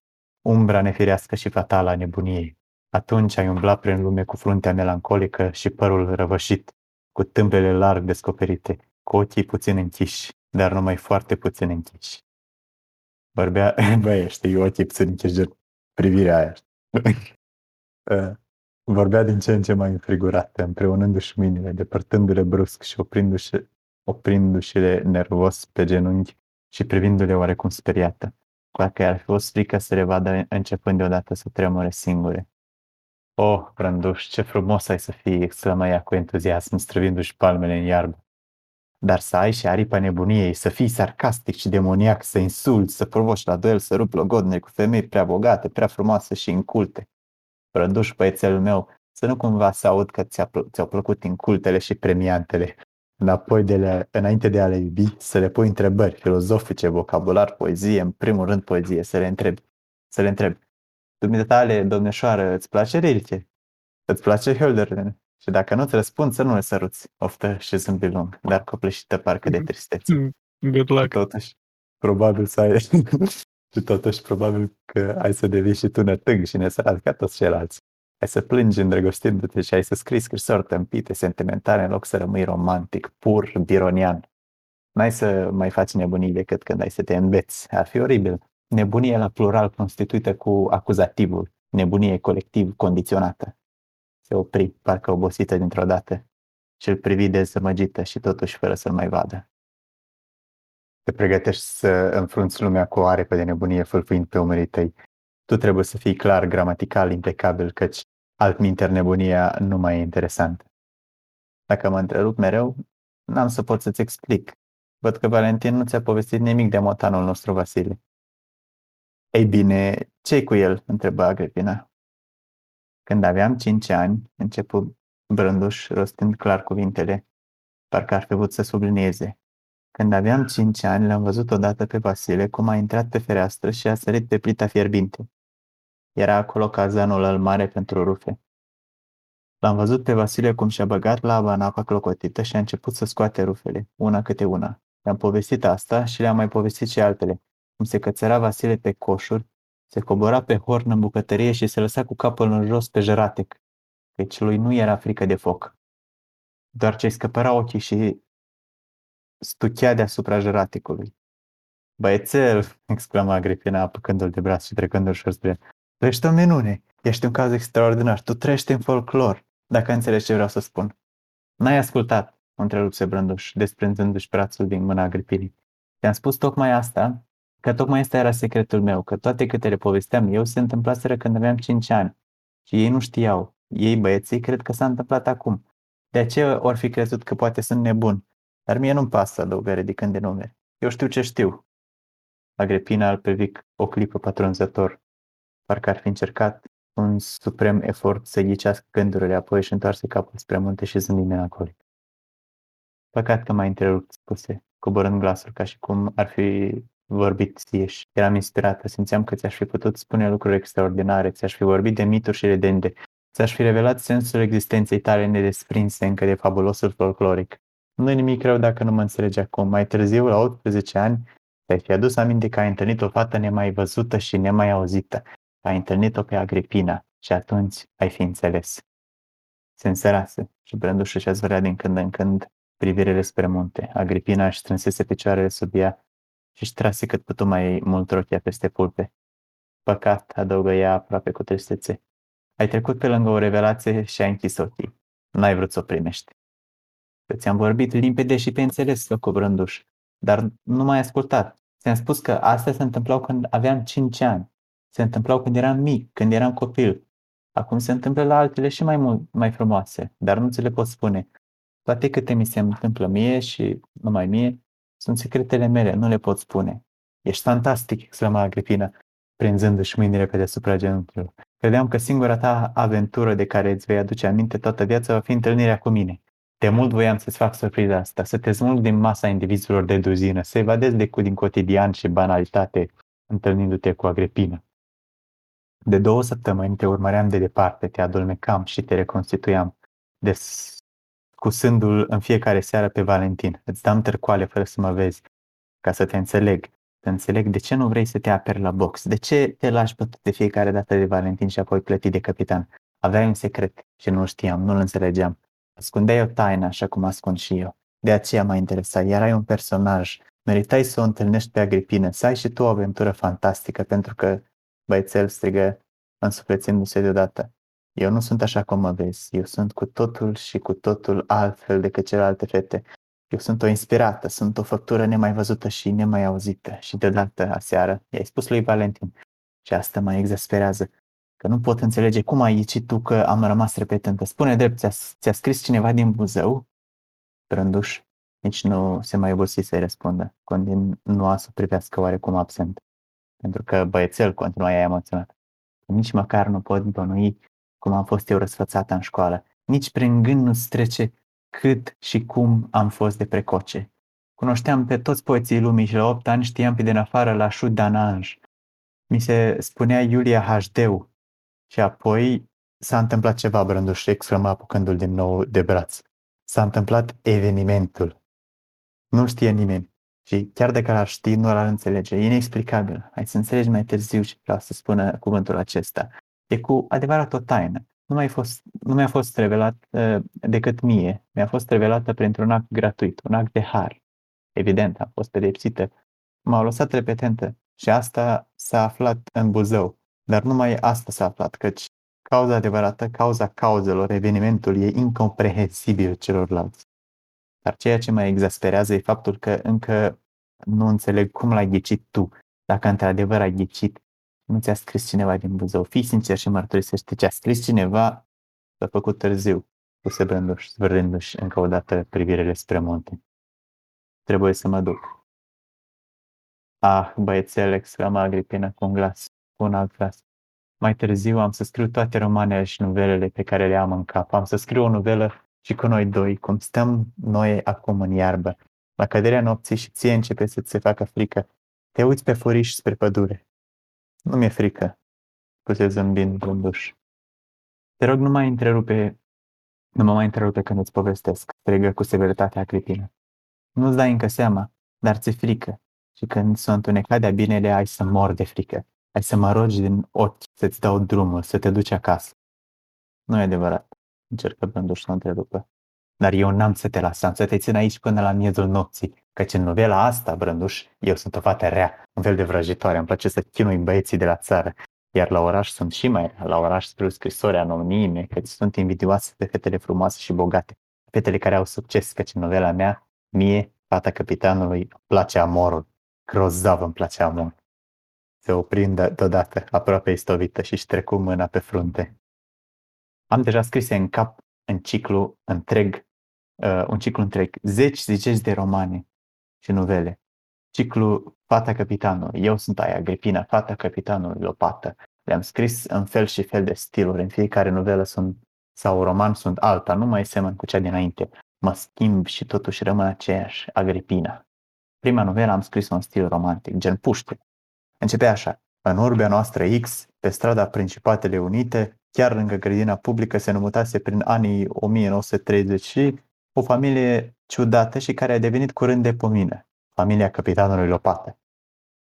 umbra nefirească și fatală a nebuniei. Atunci ai umblat prin lume cu fruntea melancolică și părul răvășit, cu tâmplele larg descoperite, cu ochii puțin închiși, dar numai foarte puțin închiși. Vorbea, băi, știi, ochii puțin închiși, privirea aia. Uh, vorbea din ce în ce mai înfrigurată, împreunându-și mâinile, depărtându-le brusc și oprindu-și, oprindu-și-le nervos pe genunchi și privindu-le oarecum speriată, cu că ar fi fost frică să le vadă începând deodată să tremure singure. Oh, Brânduș, ce frumos ai să fii, exclamă ea cu entuziasm, străvindu-și palmele în iarbă. Dar să ai și aripa nebuniei, să fii sarcastic și demoniac, să insulți, să provoci la duel, să rupi logodne cu femei prea bogate, prea frumoase și inculte. Brânduș, băiețelul meu, să nu cumva să aud că ți ți-au plăcut incultele și premiantele. Înapoi de le, înainte de a le iubi, să le pui întrebări filozofice, vocabular, poezie, în primul rând poezie, să le întrebi. Să le întrebi. Dumneatale, domneșoară, îți place Rilke? Îți place Hölderlin? Și dacă nu-ți răspund, să nu le săruți. Oftă și zâmbi lung, dar copleșită parcă de tristețe. Mm, Good luck. Totuși, probabil să ai... și totuși, probabil că ai să devii și tu nătâg și nesărat ca toți ceilalți. Ai să plângi îndrăgostindu-te și ai să scrii scrisori tâmpite, sentimentale, în loc să rămâi romantic, pur, bironian. N-ai să mai faci nebunii decât când ai să te înveți. Ar fi oribil. Nebunie la plural constituită cu acuzativul. Nebunie colectiv condiționată. Se opri, parcă obosită dintr-o dată, și îl privi dezamăgită și totuși fără să-l mai vadă. Te pregătești să înfrunți lumea cu o aripă de nebunie fâlfâind pe umerii tăi. Tu trebuie să fii clar, gramatical, impecabil, căci altminter nebunia nu mai e interesant. Dacă mă întrerup mereu, n-am să pot să-ți explic. Văd că Valentin nu ți-a povestit nimic de motanul nostru Vasile. Ei bine, ce cu el? întrebă Agripina. Când aveam cinci ani, începu Brânduș, rostind clar cuvintele, parcă ar fi vrut să sublinieze. Când aveam cinci ani, l-am văzut odată pe Vasile cum a intrat pe fereastră și a sărit pe plita fierbinte. Era acolo cazanul al mare pentru rufe. L-am văzut pe Vasile cum și-a băgat laba în apa clocotită și a început să scoate rufele, una câte una. Le-am povestit asta și le-am mai povestit și altele, cum se cățăra Vasile pe coșuri, se cobora pe horn în bucătărie și se lăsa cu capul în jos pe jăratec, căci lui nu era frică de foc. Doar ce-i scăpăra ochii și stuchea deasupra jăratecului. Băiețel, exclama Agripina apucându-l de braț și trecându-l ușor spre el. Tu ești o minune, ești un caz extraordinar, tu trăiești în folclor, dacă înțelegi ce vreau să spun. N-ai ascultat, o întrerupse Brânduș, desprinzându-și brațul din mâna Agripinii. Te-am spus tocmai asta, că tocmai asta era secretul meu, că toate câte le povesteam eu se întâmplaseră când aveam 5 ani și ei nu știau. Ei, băieții, cred că s-a întâmplat acum. De aceea ori fi crezut că poate sunt nebun. Dar mie nu-mi pasă, adăugă ridicând de numere. Eu știu ce știu. Agripina îl privic o clipă patronzător. Parcă ar fi încercat un suprem efort să ghicească gândurile, apoi își întoarse capul spre munte și zâmbi melancolic. Păcat că m-ai întrerupt, spuse, coborând glasul ca și cum ar fi vorbit sieși. Eram inspirată, simțeam că ți-aș fi putut spune lucruri extraordinare, ți-aș fi vorbit de mituri și legende, ți-aș fi revelat sensul existenței tale nedesprinse încă de fabulosul folcloric. Nu e nimic rău dacă nu mă înțelegi acum. Mai târziu, la 18 ani, ți-ai fi adus aminte că ai întâlnit o fată nemai văzută și nemai auzită. Ai întâlnit-o pe Agripina și atunci ai fi înțeles. Se însărase și brândușul și-a zvărea din când în când privirile spre munte. Agripina își strânsese picioarele sub ea și își trase cât putu mai mult rochia peste pulpe. Păcat, adăugă ea aproape cu tristețe. Ai trecut pe lângă o revelație și ai închis ochii. N-ai vrut să o primești. Ți-am vorbit limpede și pe înțeles, făcu brânduș, dar nu m-ai ascultat. Ți-am spus că astea se întâmplau când aveam 5 ani. Se întâmplau când eram mic, când eram copil. Acum se întâmplă la altele și mai mult, mai frumoase, dar nu ți le pot spune. Toate câte mi se întâmplă mie și numai mie, sunt secretele mele, nu le pot spune. Ești fantastic, exclama Agripina, prinzându-și mâinile pe deasupra genunchiilor. Credeam că singura ta aventură de care îți vei aduce aminte toată viața va fi întâlnirea cu mine. De mult voiam să-ți fac surpriza asta, să te smulg din masa indivizilor de duzină, să evadezi de cu din cotidian și banalitate întâlnindu-te cu Agripina. De două săptămâni te urmăream de departe, te adulmecam și te reconstituiam, descusându-l în fiecare seară pe Valentin. Îți dam târcoale fără să mă vezi, ca să te înțeleg. Să înțeleg de ce nu vrei să te aperi la box, de ce te lași bătut de fiecare dată de Valentin și apoi plătit de capitan. Aveai un secret și nu știam, nu-l înțelegeam. Ascundeai o taină așa cum ascund și eu. De aceea m-a interesat. Erai un personaj. Meritai să o întâlnești pe Agripină, să ai și tu o aventură fantastică, pentru că băiețel strigă însuflețindu-se deodată. Eu nu sunt așa cum mă vezi. Eu sunt cu totul și cu totul altfel decât celelalte fete. Eu sunt o inspirată, sunt o făptură nemai văzută și nemai auzită. Și deodată, aseară, i-ai spus lui Valentin. Și asta mă exasperează. Că nu pot înțelege cum ai ieșit tu că am rămas repetentă. Spune drept, ți-a, ți-a scris cineva din Buzău? Trânduș nici nu se mai obosi să-i răspundă. Continua să privească oarecum absent. Pentru că băiețel continua ea emoționat. Nici măcar nu pot bănui cum am fost eu răsfățată în școală. Nici prin gând nu-ți trece cât și cum am fost de precoce. Cunoșteam pe toți poeții lumii și la 8 ani știam pe din afară la Șut Dananj. Mi se spunea Iulia Hajdeu și apoi s-a întâmplat ceva, Brânduș, exclama apucându-l din nou de braț. S-a întâmplat evenimentul. Nu știe nimeni. Și chiar dacă l-ar ști, nu l-ar înțelege. E inexplicabil. Hai să înțelegi mai târziu ce vreau să spună cuvântul acesta. E cu adevărat o taină. Nu, mai fost, nu mi-a fost revelat uh, decât mie. Mi-a fost revelată printr-un act gratuit, un act de har. Evident, am fost pedepsită. M-au lăsat repetentă și asta s-a aflat în Buzău. Dar numai asta s-a aflat, căci cauza adevărată, cauza cauzelor, evenimentul e incomprehensibil celorlalți. Dar ceea ce mă exasperează e faptul că încă nu înțeleg cum l-ai ghicit tu. Dacă într-adevăr ai ghicit, nu ți-a scris cineva din Buzău. Fii sincer și mărturisește ce a scris cineva, s-a făcut târziu, puse brându-și, zvârându-și încă o dată privirile spre munte. Trebuie să mă duc. Ah, băiețel, exclama Agripina cu un glas, cu un alt glas. Mai târziu am să scriu toate romanele și novelele pe care le am în cap. Am să scriu o novelă și cu noi doi, cum stăm noi acum în iarbă. La căderea nopții și ție începe să ți se facă frică. Te uiți pe furiș spre pădure. Nu mi-e frică, spuse zâmbind blânduș. Te rog, nu mai întrerupe, nu mă mai întrerupe când îți povestesc, strigă cu severitate Agripina. Nu-ți dai încă seama, dar ți-e frică. Și când s-o întunecat de-a binele, ai să mor de frică. Ai să mă rogi din ochi să-ți dau drumul, să te duci acasă. Nu e adevărat, încercă Blânduș să întrerupă. Dar eu n-am să te las, am să te țin aici până la miezul nopții, căci în novela asta, Brânduș, eu sunt o fată rea, un fel de vrăjitoare, îmi place să chinui băieții de la țară. Iar la oraș sunt și mai rea, la oraș scriu scrisori anonime, căci sunt invidioase de fetele frumoase și bogate, fetele care au succes, căci în novela mea, mie, fata capitanului, place amorul. Grozav îmi place amorul. Se oprinde deodată, aproape istovită și-și trecu mâna pe frunte. Am deja scrise în cap, în ciclu întreg, uh, un ciclu întreg, zeci, zeci de romane și novele. Ciclu Fata Capitanului, eu sunt aia, Gripina, Fata Capitanului, Lopată. Le-am scris în fel și fel de stiluri, în fiecare novelă sunt, sau roman sunt alta, nu mai semăn cu cea dinainte. Mă schimb și totuși rămân aceeași, Agripina. Prima novelă am scris un stil romantic, gen puște. Începe așa. În urbea noastră X, pe strada Principatele Unite, chiar lângă grădina publică, se numutase prin anii 1930 și o familie ciudată și care a devenit curând de pomină, familia capitanului Lopată.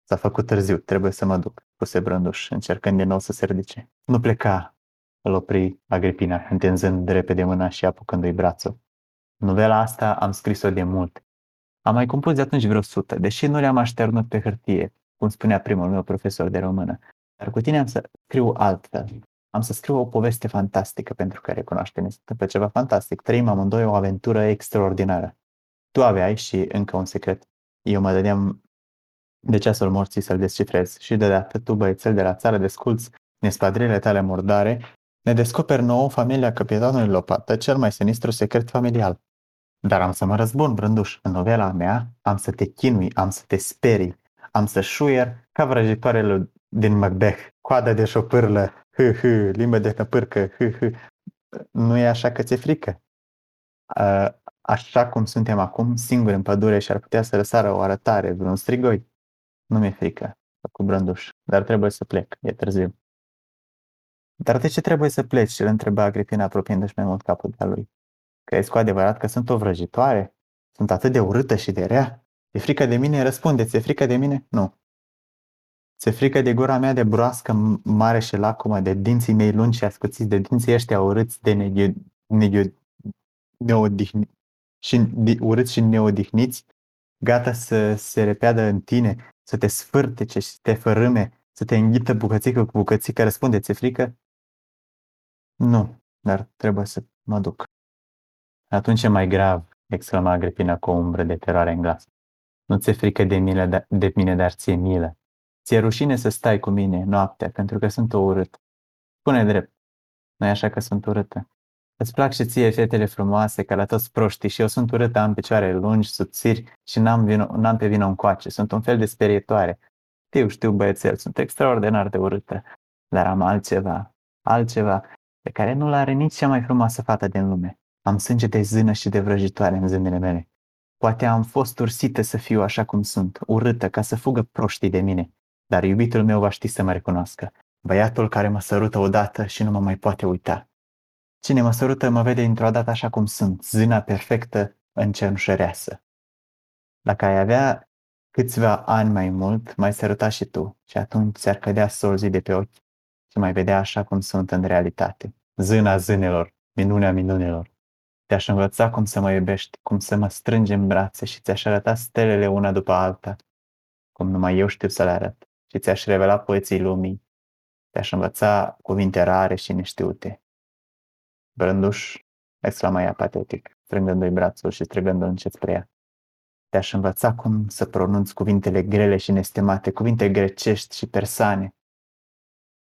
S-a făcut târziu, trebuie să mă duc, spuse Brânduș, încercând din nou să se ridice. Nu pleca, îl opri Agripina, întinzând repede mâna și apucându-i brațul. Novela asta am scris-o de mult. Am mai compus de atunci vreo sută, deși nu le-am așternut pe hârtie, cum spunea primul meu profesor de română. Dar cu tine am să scriu altfel. Am să scriu o poveste fantastică pentru că recunoaște ne pe ceva fantastic. Trăim amândoi o aventură extraordinară. Tu aveai și încă un secret. Eu mă dădeam de ceasul morții să-l descifrez și deodată tu, băiețel de la țară, desculți nespadrile tale murdare, ne descoperi nouă familia capitanului Lopată, cel mai sinistru secret familial. Dar am să mă răzbun, brânduș. În novela mea am să te chinui, am să te sperii, am să șuier ca vrăjitoarele din Macbeth, coada de șopârlă, hă, hă, limbă de năpârcă, hă, hă. Nu e așa că ți-e frică? Așa cum suntem acum, singuri în pădure și ar putea să răsară o arătare, vreun strigoi. Nu mi-e frică, cu brânduș, dar trebuie să plec, e târziu. Dar de ce trebuie să pleci? Îl întreba Agripina apropiindu-și mai mult capul de lui. Crezi cu adevărat că sunt o vrăjitoare? Sunt atât de urâtă și de rea? E frică de mine? Răspundeți, e frică de mine? Nu. Se frică de gura mea de broască mare și lacumă, de dinții mei lungi și ascuțiți, de dinții ăștia urâți de neghi, neghi, neodihni, și de, urâți și neodihniți, gata să se repeadă în tine, să te sfârtece și să te fărâme, să te înghită bucățică cu bucățică. Răspundeți, e frică? Nu, dar trebuie să mă duc. Atunci e mai grav, exclama Agripina cu o umbră de teroare în glas. Nu ți-e frică de, mine, da, de mine, dar ți-e milă. Ți-e rușine să stai cu mine noaptea, pentru că sunt o urât. Spune drept. nu așa că sunt urâtă? Îți plac și ție fetele frumoase, ca la toți proștii, și eu sunt urâtă, am picioare lungi, subțiri și n-am, vino, n-am pe vină încoace. Sunt un fel de sperietoare. Știu, știu, băiețel, sunt extraordinar de urâtă, dar am altceva, altceva, pe care nu-l are nici cea mai frumoasă fată din lume. Am sânge de zână și de vrăjitoare în zânele mele. Poate am fost ursită să fiu așa cum sunt, urâtă, ca să fugă proștii de mine, dar iubitul meu va ști să mă recunoască. Băiatul care mă sărută odată și nu mă mai poate uita. Cine mă sărută mă vede într-o dată așa cum sunt, zâna perfectă în cenușăreasă. Dacă ai avea câțiva ani mai mult, mai săruta și tu și atunci ți-ar cădea solzii de pe ochi și mai vedea așa cum sunt în realitate. Zâna zânelor, minunea minunelor. Te-aș învăța cum să mă iubești, cum să mă strângi în brațe și ți-aș arăta stelele una după alta, cum numai eu știu să le arăt. Și ți-aș revela poeții lumii, te-aș învăța cuvinte rare și neștiute. Brânduș, exclama ea patetic, strângându-i brațul și strigându-l încet spre ea. Te-aș învăța cum să pronunți cuvintele grele și nestemate, cuvinte grecești și persane.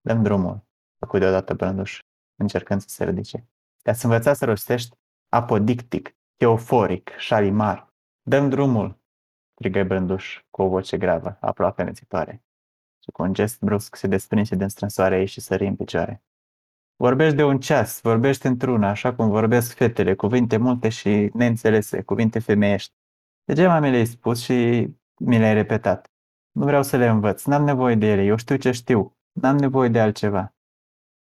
Dăm drumul, făcut deodată Brânduș, încercând să se ridice. Te-ați învăța să rostești apodictic, teoforic, șalimar. Dăm drumul, strigă Brânduș cu o voce gravă, aproape nețitoare. Și cu un gest brusc se desprinse din strânsoarea ei și sări în picioare. Vorbești de un ceas, vorbești într-una, așa cum vorbesc fetele, cuvinte multe și neînțelese, cuvinte femeiești. Degeaba mi le-ai spus și mi le-ai repetat. Nu vreau să le învăț, n-am nevoie de ele, eu știu ce știu, n-am nevoie de altceva.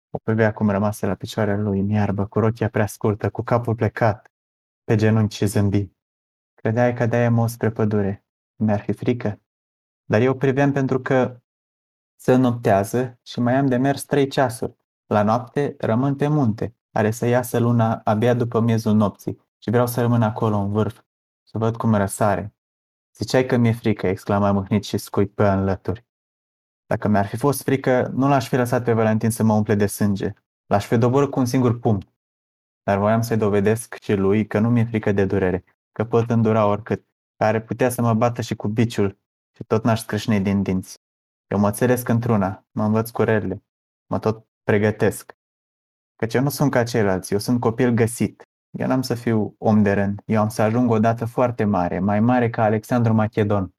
O privea acum rămase la picioarele lui, în iarbă, cu rochia prea scurtă, cu capul plecat, pe genunchi și zâmbi. Credeai că de-aia mă spre pădure. Mi-ar fi frică. Dar eu priveam pentru că se noptează și mai am de mers trei ceasuri. La noapte rămân pe munte, are să iasă luna abia după miezul nopții și vreau să rămân acolo în vârf, să văd cum răsare. Ziceai că mi-e frică, exclama mâhnit și scuipă în lături. Dacă mi-ar fi fost frică, nu l-aș fi lăsat pe Valentin să mă umple de sânge. L-aș fi doborât cu un singur pumn. Dar voiam să-i dovedesc și lui că nu mi-e frică de durere, că pot îndura oricât, care putea să mă bată și cu biciul și tot n-aș scrâșni din dinți. Eu mă țăresc într-una, mă învăț cu relele, mă tot pregătesc. Căci eu nu sunt ca ceilalți, eu sunt copil găsit. Eu n-am să fiu om de rând, eu am să ajung odată foarte mare, mai mare ca Alexandru Macedon.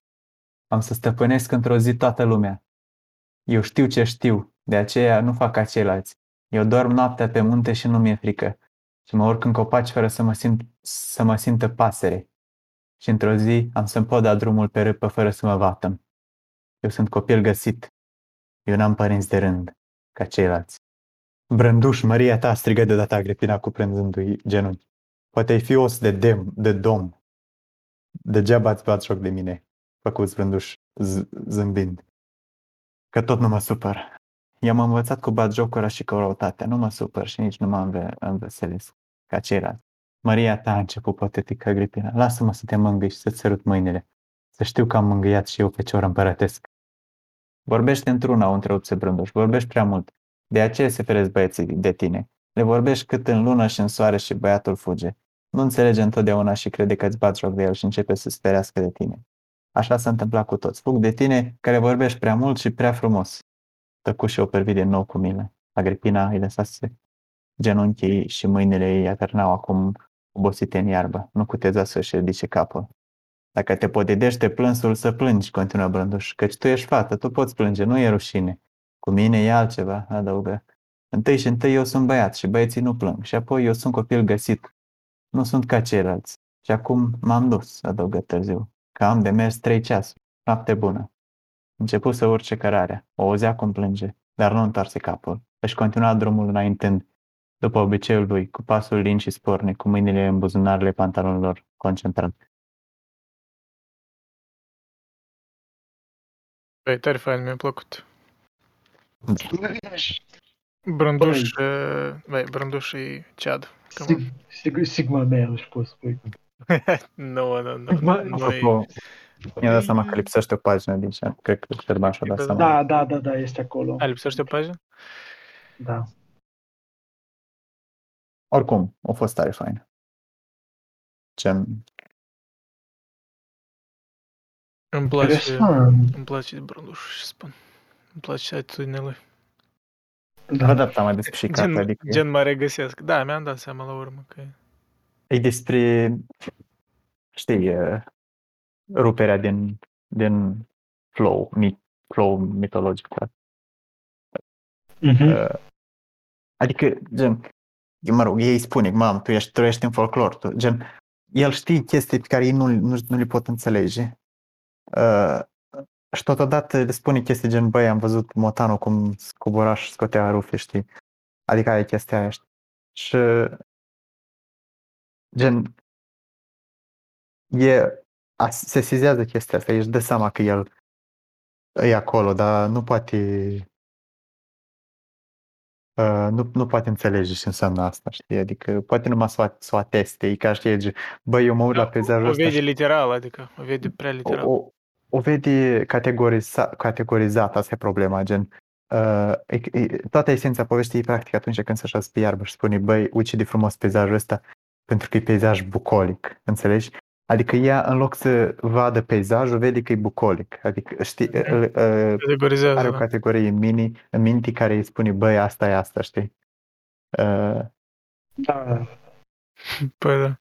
Am să stăpânesc într-o zi toată lumea. Eu știu ce știu, de aceea nu fac ca ceilalți. Eu dorm noaptea pe munte și nu mi-e frică. Și mă urc în copaci fără să mă, simt, să mă simtă pasăre. Și într-o zi am să-mi pot da drumul pe râpă fără să mă vatăm. Eu sunt copil găsit. Eu n-am părinți de rând, ca ceilalți. Brânduș, Maria ta, strigă deodată Agripina cuprânzându-i genunchi. Poate ai fi os de dem, de dom. Degeaba ați bat joc de mine, făcut Brânduș z- zâmbind. Că tot nu mă supăr. I-am învățat cu bat jocura și cu răutatea. Nu mă supăr și nici nu mă înveselesc ca ceilalți. Maria ta a început patetic Agripina. Lasă-mă să te mângâi și să-ți sărut mâinile. Să știu că am mângâiat și eu fecior împărătesc. Vorbește într-una, o întrerupse Brânduș. Vorbești prea mult. De aceea se feresc băieții de tine. Le vorbești cât în lună și în soare și băiatul fuge. Nu înțelege întotdeauna și crede că îți bat joc de el și începe să se ferească de tine. Așa s-a întâmplat cu toți. Fug de tine care vorbești prea mult și prea frumos. Tăcu și o pervi din nou cu mine. Agripina îi lăsase genunchii și mâinile ei atârnau acum obosite în iarbă. Nu cuteza să-și ridice capul. Dacă te podedește plânsul, să plângi, continuă Brânduș, căci tu ești fată, tu poți plânge, nu e rușine. Cu mine e altceva, adăugă. Întâi și întâi eu sunt băiat și băieții nu plâng și apoi eu sunt copil găsit. Nu sunt ca ceilalți. Și acum m-am dus, adăugă târziu, că am de mers trei ceasuri. Noapte bună. Început să urce cărarea. O auzea cum plânge, dar nu întoarse capul. Își continua drumul înaintând, după obiceiul lui, cu pasul lin și sporne, cu mâinile în buzunarele pantalonilor, concentrat. Băi, tare fain, mi-a plăcut. Brânduș, băi, Brânduș și Chad. Sig- sig- Sigma mea își pot spui. Nu, nu, nu. Ma- Noi- Mi-a dat seama că lipsește o pagină din ce, cred că Șerban și-a dat seama. Da, da, da, da, este acolo. A, lipsește o pagină? Da. Oricum, a fost tare fain. Ce Îmi place, Interesant. îmi place de Brânduș, ce spun. Îmi place atitudinea lui. Da. adapta mai despiscat, Gen, adică gen mă regăsesc. Da, mi-am dat seama la urmă că e. e despre, știi, e, ruperea din, din flow, mit, flow mitologic. da. Mhm. Uh, Adică, gen, mă rog, ei spune, mam, tu ești, trăiești în folclor, tu, gen, el știe chestii pe care ei nu, nu, nu le pot înțelege. Uh, și totodată le spune chestii gen, băi, am văzut motanul cum scoboraș și scotea rufe, știi? Adică aia e chestia aia, știi? Și gen e, a, se sizează chestia asta, ești de seama că el e acolo, dar nu poate Uh, nu, nu poate înțelege ce înseamnă asta, știi? Adică poate numai să o, să o ateste, e ca știi, băi, eu mă uit Da, la peisajul O ăsta vede și literal, adică o vede prea literal. o, o, o vede categoriza, categorizat, asta e problema, gen uh, e, e, toată esența poveștii e practic atunci când se așează pe iarbă și spune, băi, uite de frumos peisajul ăsta, pentru că e peisaj bucolic, înțelegi? Adică ea, în loc să vadă peisajul, vede că e bucolic. Adică, știi, Mhm. uh, uh, Categorizează, are o da. categorie în, mini, în minti care îi spune, băi, asta e asta, știi? Uh, Da, Păi da.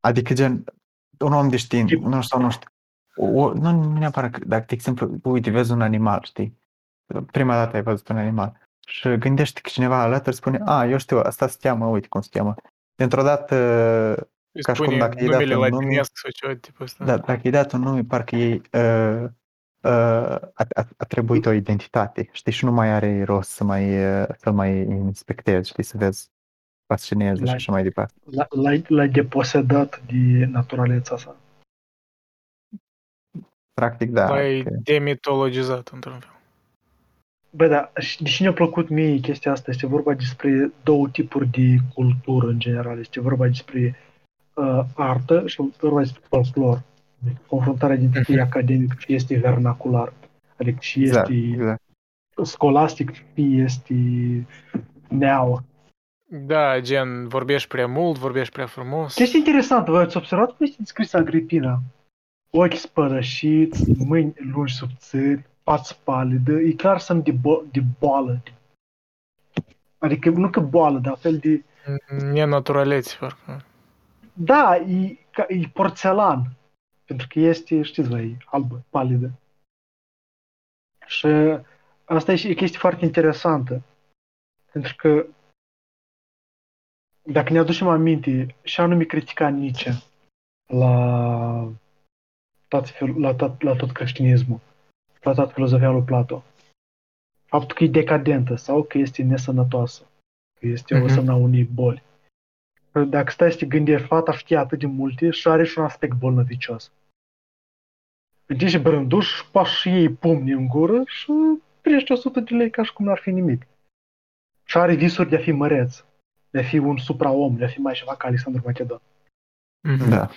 adică, gen, un om de știință, Tip- nu știu, nu știu, o, nu, nu neapărat, că, dacă, de exemplu, uite, vezi un animal, știi? Prima dată ai văzut un animal și gândești că cineva alături spune, a, eu știu, asta se cheamă, uite cum se cheamă. Dintr-o dată, Îi Ca și cum spune dacă îi dat numele un la nume- latinesc sau ceva de tipul ăsta. da, dacă i-ai dat un nume, parcă ei uh, uh, a, a, atribuit o identitate, știi, și nu mai are rost să mai, uh, să mai inspectezi, știi, să vezi fascineze și Like- așa mai departe. l- l-ai, l-ai deposedat de naturaleța sa. Practic, da. L-ai că- demitologizat într-un fel. Bă, da, și deși ne-a plăcut mie chestia asta, este vorba despre două tipuri de cultură în general. Este vorba despre uh, artă și vorba despre folclor. Adică confruntarea dintre fie academic, fie este vernacular. Adică și Exact, este exact. scholastic, fie este neaur. Da, gen, vorbești prea mult, vorbești prea frumos. Chestia interesantă, voi ați observat cum este descrisă Agripina? Ochi spărășiți, mâini lungi subțiri, față palidă, e clar semn de, bo- de boală. Adică nu că boală, dar fel de... Nenaturaleți, parcă. Da, e, ca, e porțelan. Pentru că este, știți voi, albă, palidă. Și asta e și o chestie foarte interesantă. Pentru că dacă ne aducem aminte, și anume critica Nietzsche la tot, fil- la tot, la tot creștinismul, la toată filozofia lui Plato. Faptul că e decadentă sau că este nesănătoasă, că este o Mhm. semna unei boli. Că Dacă stai să te gândești, fata știe atât de multe și are și un aspect bolnăvicios. Vede și brânduș, poate și ei pumni în gură și primește 100 de lei ca și cum n-ar fi nimic. Și are visuri de a fi măreț, de a fi un supraom, de a fi mai ceva ca Alexandru Macedon. Mhm. Da.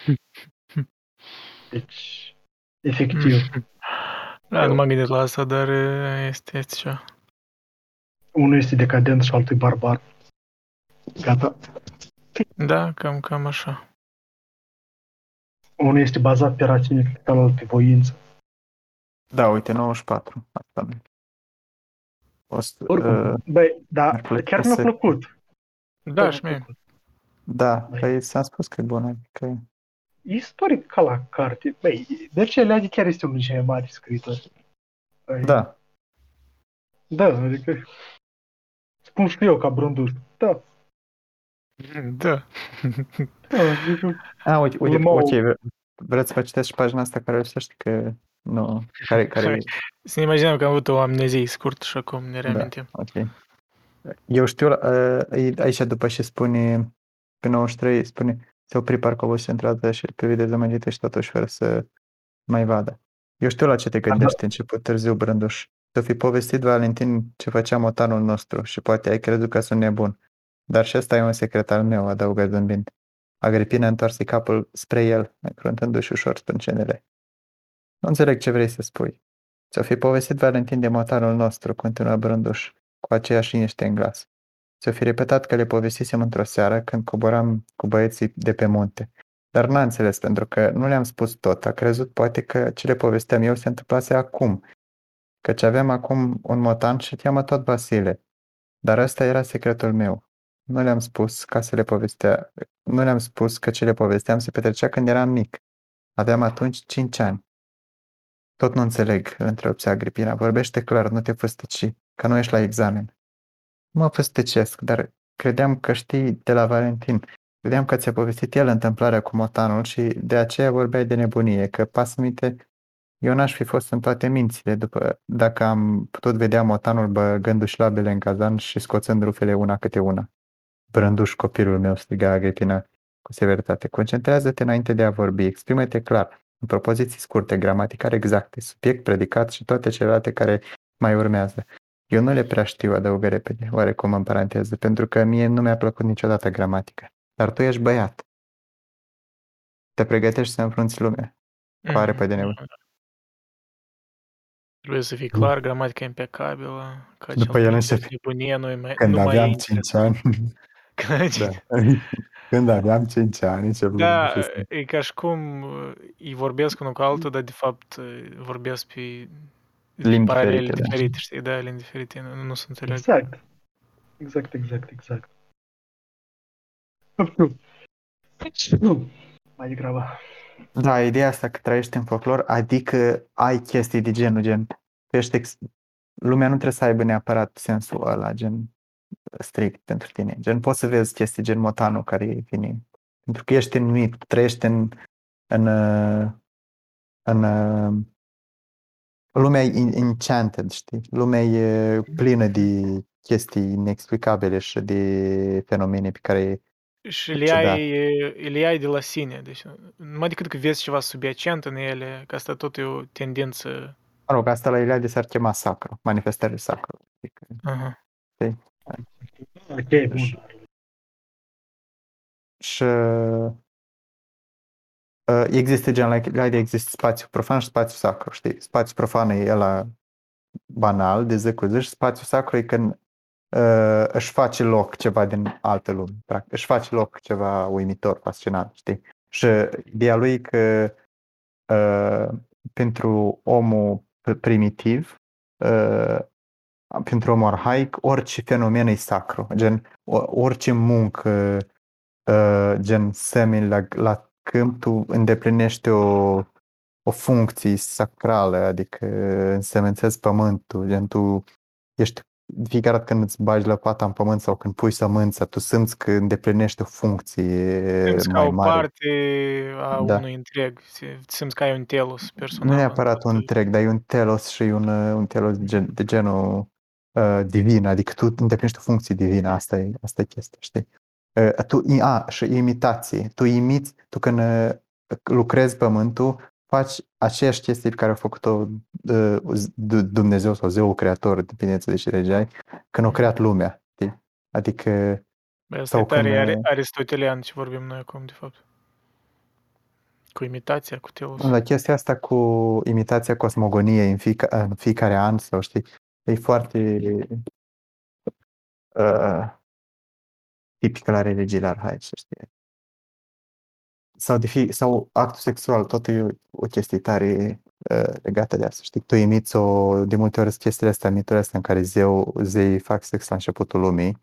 Deci, efectiv, Da, nu m-am gândit la asta, dar e, este, este ceva. unul este decadent și altul e barbar. Gata. Da, cam, cam așa. Unul este bazat pe rațiune, celălalt pe voință. Da, uite, 94. Asta nu. O să, Oricum, uh, băi, da, mi-ar plăcea chiar mi-a să- plăcut. Da, Chiar și mi-a mie. plăcut. da, Băi. păi s-a spus că e bună. Adică, E istoric ca la carte. Băi, Mircea Eliade chiar este unul dintre cei mai mari scriitori. Băi, da, Da, adică... Spun și eu ca brânduș. Da. Da. da adică, A, uite, uite, Urmă o- ok, vre- vreți să vă citesc și pagina asta care lipsește că nu, care, care, Să ne imaginăm că am avut o amnezie scurt și acum ne reamintim. ok. Eu știu, uh, e aici după ce spune, pe 93, spune, se opri parcă obosit într-o dată și îl privi dezamăgită și totuși fără să mai vadă. Eu știu la ce te gândești început târziu, Brânduș. Să fi povestit Valentin ce făcea motanul nostru și poate ai crezut că sunt nebun. Dar și ăsta e un secret al meu, adăugă zâmbind. Agripina întoarse capul spre el, încruntându-și ușor sprâncenele. Nu înțeleg ce vrei să spui. Ți-o fi povestit Valentin de motanul nostru, continuă Brânduș, cu aceeași liniște în glas. Ți-o fi repetat că le povestisem într-o seară când coboram cu băieții de pe munte. Dar n-a înțeles pentru că nu le-am spus tot. A crezut poate că ce le povesteam eu se întâmplase acum. Căci aveam acum un motan și cheamă tot Vasile. Dar ăsta era secretul meu. Nu le-am spus ca să le povestea. Nu le-am spus că ce le povesteam se petrecea când eram mic. Aveam atunci cinci ani. Tot nu înțeleg, îl întrerupse Agripina. Vorbește clar, nu te făstăci, că nu ești la examen. Nu mă făstăcesc, dar credeam că știi de la Valentin. Credeam că ți-a povestit el întâmplarea cu motanul și de aceea vorbeai de nebunie, că pas minte Eu n-aș fi fost în toate mințile după, dacă am putut vedea motanul băgându-și labele în cazan și scoțând rufele una câte una. Brânduș copilul meu, striga Agrippina cu severitate. Concentrează-te înainte de a vorbi, exprimă-te clar, în propoziții scurte, gramaticare exacte, subiect, predicat și toate celelalte care mai urmează. Eu nu le prea știu, adăugă repede, oarecum în paranteză, pentru că mie nu mi-a plăcut niciodată gramatica. Dar tu ești băiat. Te pregătești să înfrunți lumea. Pare pe de nevoie. Trebuie să fie clar, gramatica impecabilă, ca După el începe. nebunie, nu mai, Când nu mai aveam e 5 ani, da. când aveam 5 ani, ce Da, e ca și cum uh, îi vorbesc unul cu altul, dar de fapt uh, vorbesc pe Limbi paralele diferite, da. diferite, știi, da, limbi diferite, nu, nu se înțeleg. Exact. Exact, exact, exact. Nu. Nu. Mai degrabă. Da, ideea asta că trăiești în folclor, adică ai chestii de genul, gen, tu ești ex... lumea nu trebuie să aibă neapărat sensul ăla, gen, strict pentru tine. Gen, poți să vezi chestii gen motanul care vine. Pentru că ești în mit, trăiești în, în, uh, în, uh, lumea e enchanted, știi? Lumea e plină de chestii inexplicabile și de fenomene pe care Și le Ciudat. ai, le ai de la sine, deci numai decât că vezi ceva subiacent în ele, că asta tot e o tendință. Mă rog, asta la Iliade s-ar chema sacru, manifestările sacru. Adică, Aha. Ok, bun. și uh, există gen la Iliade există spațiu profan și spațiu sacru, știi? Spațiu profan e ăla banal, de zi cu zi și spațiu sacru e când uh, își face loc ceva din altă lume, practic. Își face loc ceva uimitor, fascinant, știi? Și ideea lui e că uh, pentru omul primitiv, uh, pentru omul arhaic, orice fenomen e sacru. Gen, o- orice muncă, uh, gen semeni la, la câmp, tu îndeplinești o, o funcție sacrală, adică însemențezi pământul, gen tu ești de fiecare dată când îți bagi lăpata în pământ sau când pui sămânța, tu simți că îndeplinești o funcție Simți ca mai o mare. parte a Da. unui întreg, se- simți că ai un telos personal. Nu neapărat un în întreg, dar e un telos și un, uh, un telos de, gen, de genul uh, divin, adică tu îndeplinești o funcție divină, asta e, asta e chestia, știi? Uh, tu, i- a, și imitație, tu imiți, tu când uh, lucrezi pământul, faci aceeași chestie pe care a făcut-o uh, D- Dumnezeu sau Zeul Creator, depinde de ce religie ai, când a creat lumea, știi? Adică Bă, Asta e sau tare când, are, uh, aristotelian ce vorbim noi acum, de fapt. Cu imitația, cu telos. La chestia asta cu imitația cosmogoniei în, fiica, în fiecare an, sau știi, e foarte uh, tipică la religiile arhaice, știi. Sau, de fi, sau actul sexual, tot e o, o chestie tare uh, legată de asta, știi? Tu imiți o, de multe ori sunt chestiile astea, miturile astea în care zeu, zei fac sex la începutul lumii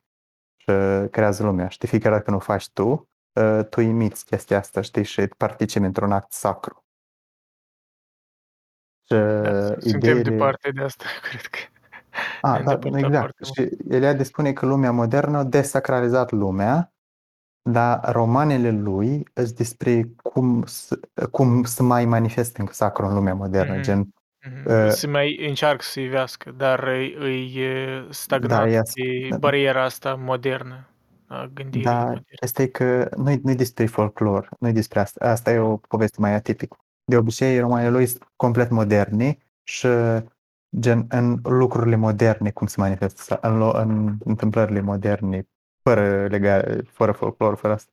și uh, creează lumea. Știi, fiecare dată când o faci tu, uh, tu imiți chestia asta, știi, și participi într-un act sacru. Și Da, suntem ideile- departe de asta, cred că. A, ne-am da, îndepărtat exact. foarte mult. Și Eliade spune că lumea modernă a desacralizat lumea, dar romanele lui sunt despre cum să, cum să mai manifeste în sacru în lumea modernă, Mhm. gen, Mhm. Uh, Se mai încearcă să ivească, dar îi, îi e stagnat Da, e- de da. bariera asta modernă a gândirii dar moderne. asta e că nu-i, nu-i despre folclor, nu-i despre asta. Asta e o poveste mai atipică. De obicei, romanele lui sunt complet moderne și gen în lucrurile moderne, cum se manifestă, în, lo- în întâmplările moderne, fără, lega, fără folclor, fără asta.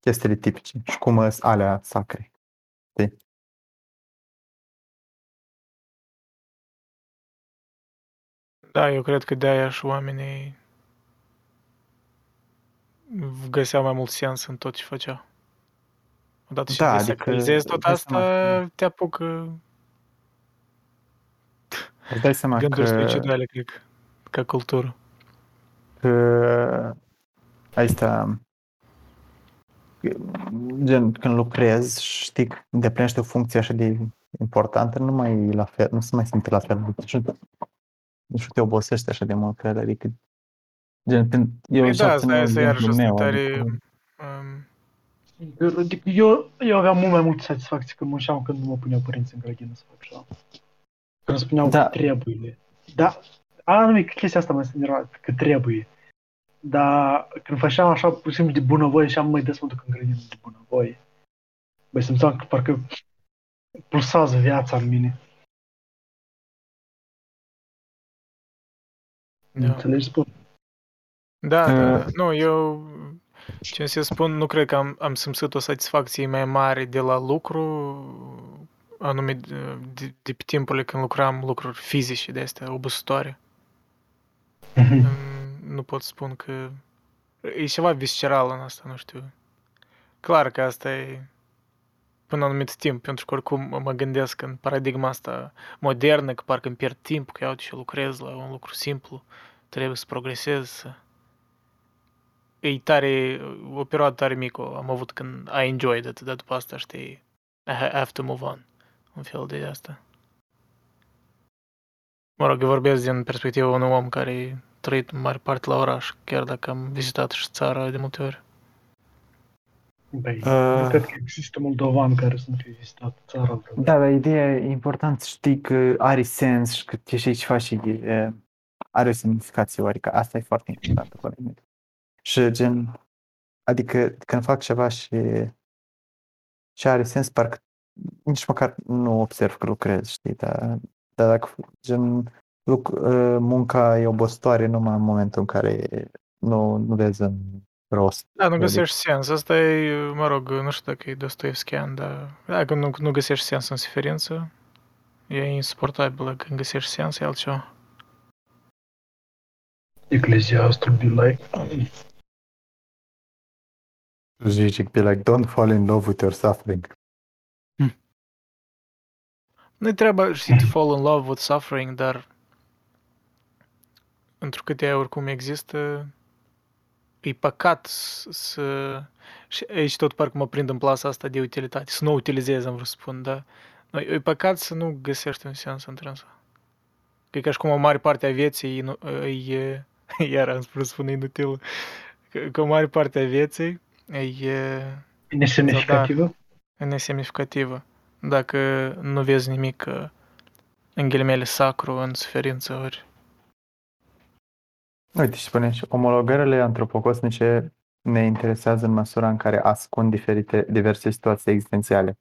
Chestiile tipice și cum sunt alea sacre. Da, eu cred că de-aia și oamenii găseau mai mult sens în tot ce făceau. Odată ce Da, da, adică desacralizezi tot dai asta, seama te apucă Îți dai seama gânduri că, suicidale, cred că, ca cultură. că asta gen când lucrezi și știi că îndeplinește o funcție așa de importantă, nu mai e la fel, nu se mai simte la fel. Nu știu, nu știu, te obosește așa de mult, cred, adică gen, când eu Păi cel da, puțin asta eu este iarăși exemplu asta meu, tare adică, um, Adică eu, eu aveam mult mai multe satisfacții când munceam când nu mă puneau părinții în grădină să fac așa. Când spuneau Da. că trebuie. Da, anume chestia asta mă enervat, că trebuie. Dar când făceam așa pur și simplu de bunăvoie și am mai des mă duc în grădină de bunăvoie. Băi, simțeam că parcă pulsează viața în mine. Da. Înțelegi spun? Da, da, Uh. da. Nu, eu, ce să spun, nu cred că am, am simțit o satisfacție mai mare de la lucru, anume de, de, de pe timpurile când lucram lucruri fizice de astea, obositoare. Mm, Nu pot spune că e ceva visceral în asta, nu știu. Clar că asta e până anumit timp, pentru că oricum mă gândesc în paradigma asta modernă, că parcă îmi pierd timp, că iau și lucrez la un lucru simplu, trebuie să progresez, să... E tare, o perioadă tare mică am avut când I enjoyed it, dar după asta, știi, I ha- have to move on. Un fel de asta. Mă rog, eu vorbesc din perspectiva unui om care a trăit în mare parte la oraș, chiar dacă am vizitat și țara de multe ori. Băi, Uh. nu cred că există moldovan care să nu fie vizitat țara vreodată. Da, dar ideea e important să știi că are sens și că ce și ce faci e, are o semnificație, adică asta e foarte important acolo. Și gen, adică când fac ceva și, și are sens, parcă nici măcar nu observ că lucrez, știi, dar, dar dacă gen, luc, uh, munca e obositoare numai în momentul în care nu, nu vezi în rost. Da, nu Adică- găsești sens. Asta e, mă rog, nu știu dacă e Dostoevskian, dar dacă nu, nu găsești sens în suferință, e insuportabilă. Când găsești sens, e altceva. Ecleziastul be like, Zice, be like, don't fall in love with your suffering. Nu-i treaba, știi, to fall in love with suffering, dar întrucât ea oricum există, e păcat s- să... Și aici tot parcă mă prind în plasa asta de utilitate. Să nu o utilizez, am vrut să spun, dar nu, e păcat să nu găsești un sens în trânsa. Că e ca și cum o mare parte a vieții e, inu- e iar am spus să spun inutil, că, că o mare parte a vieții e nesemnificativă. nesemnificativă. Dacă nu vezi nimic uh, în ghilimele sacru în suferință ori Uite, și spune și omologările antropocosmice ne interesează în măsura în care ascund diferite, diverse situații existențiale.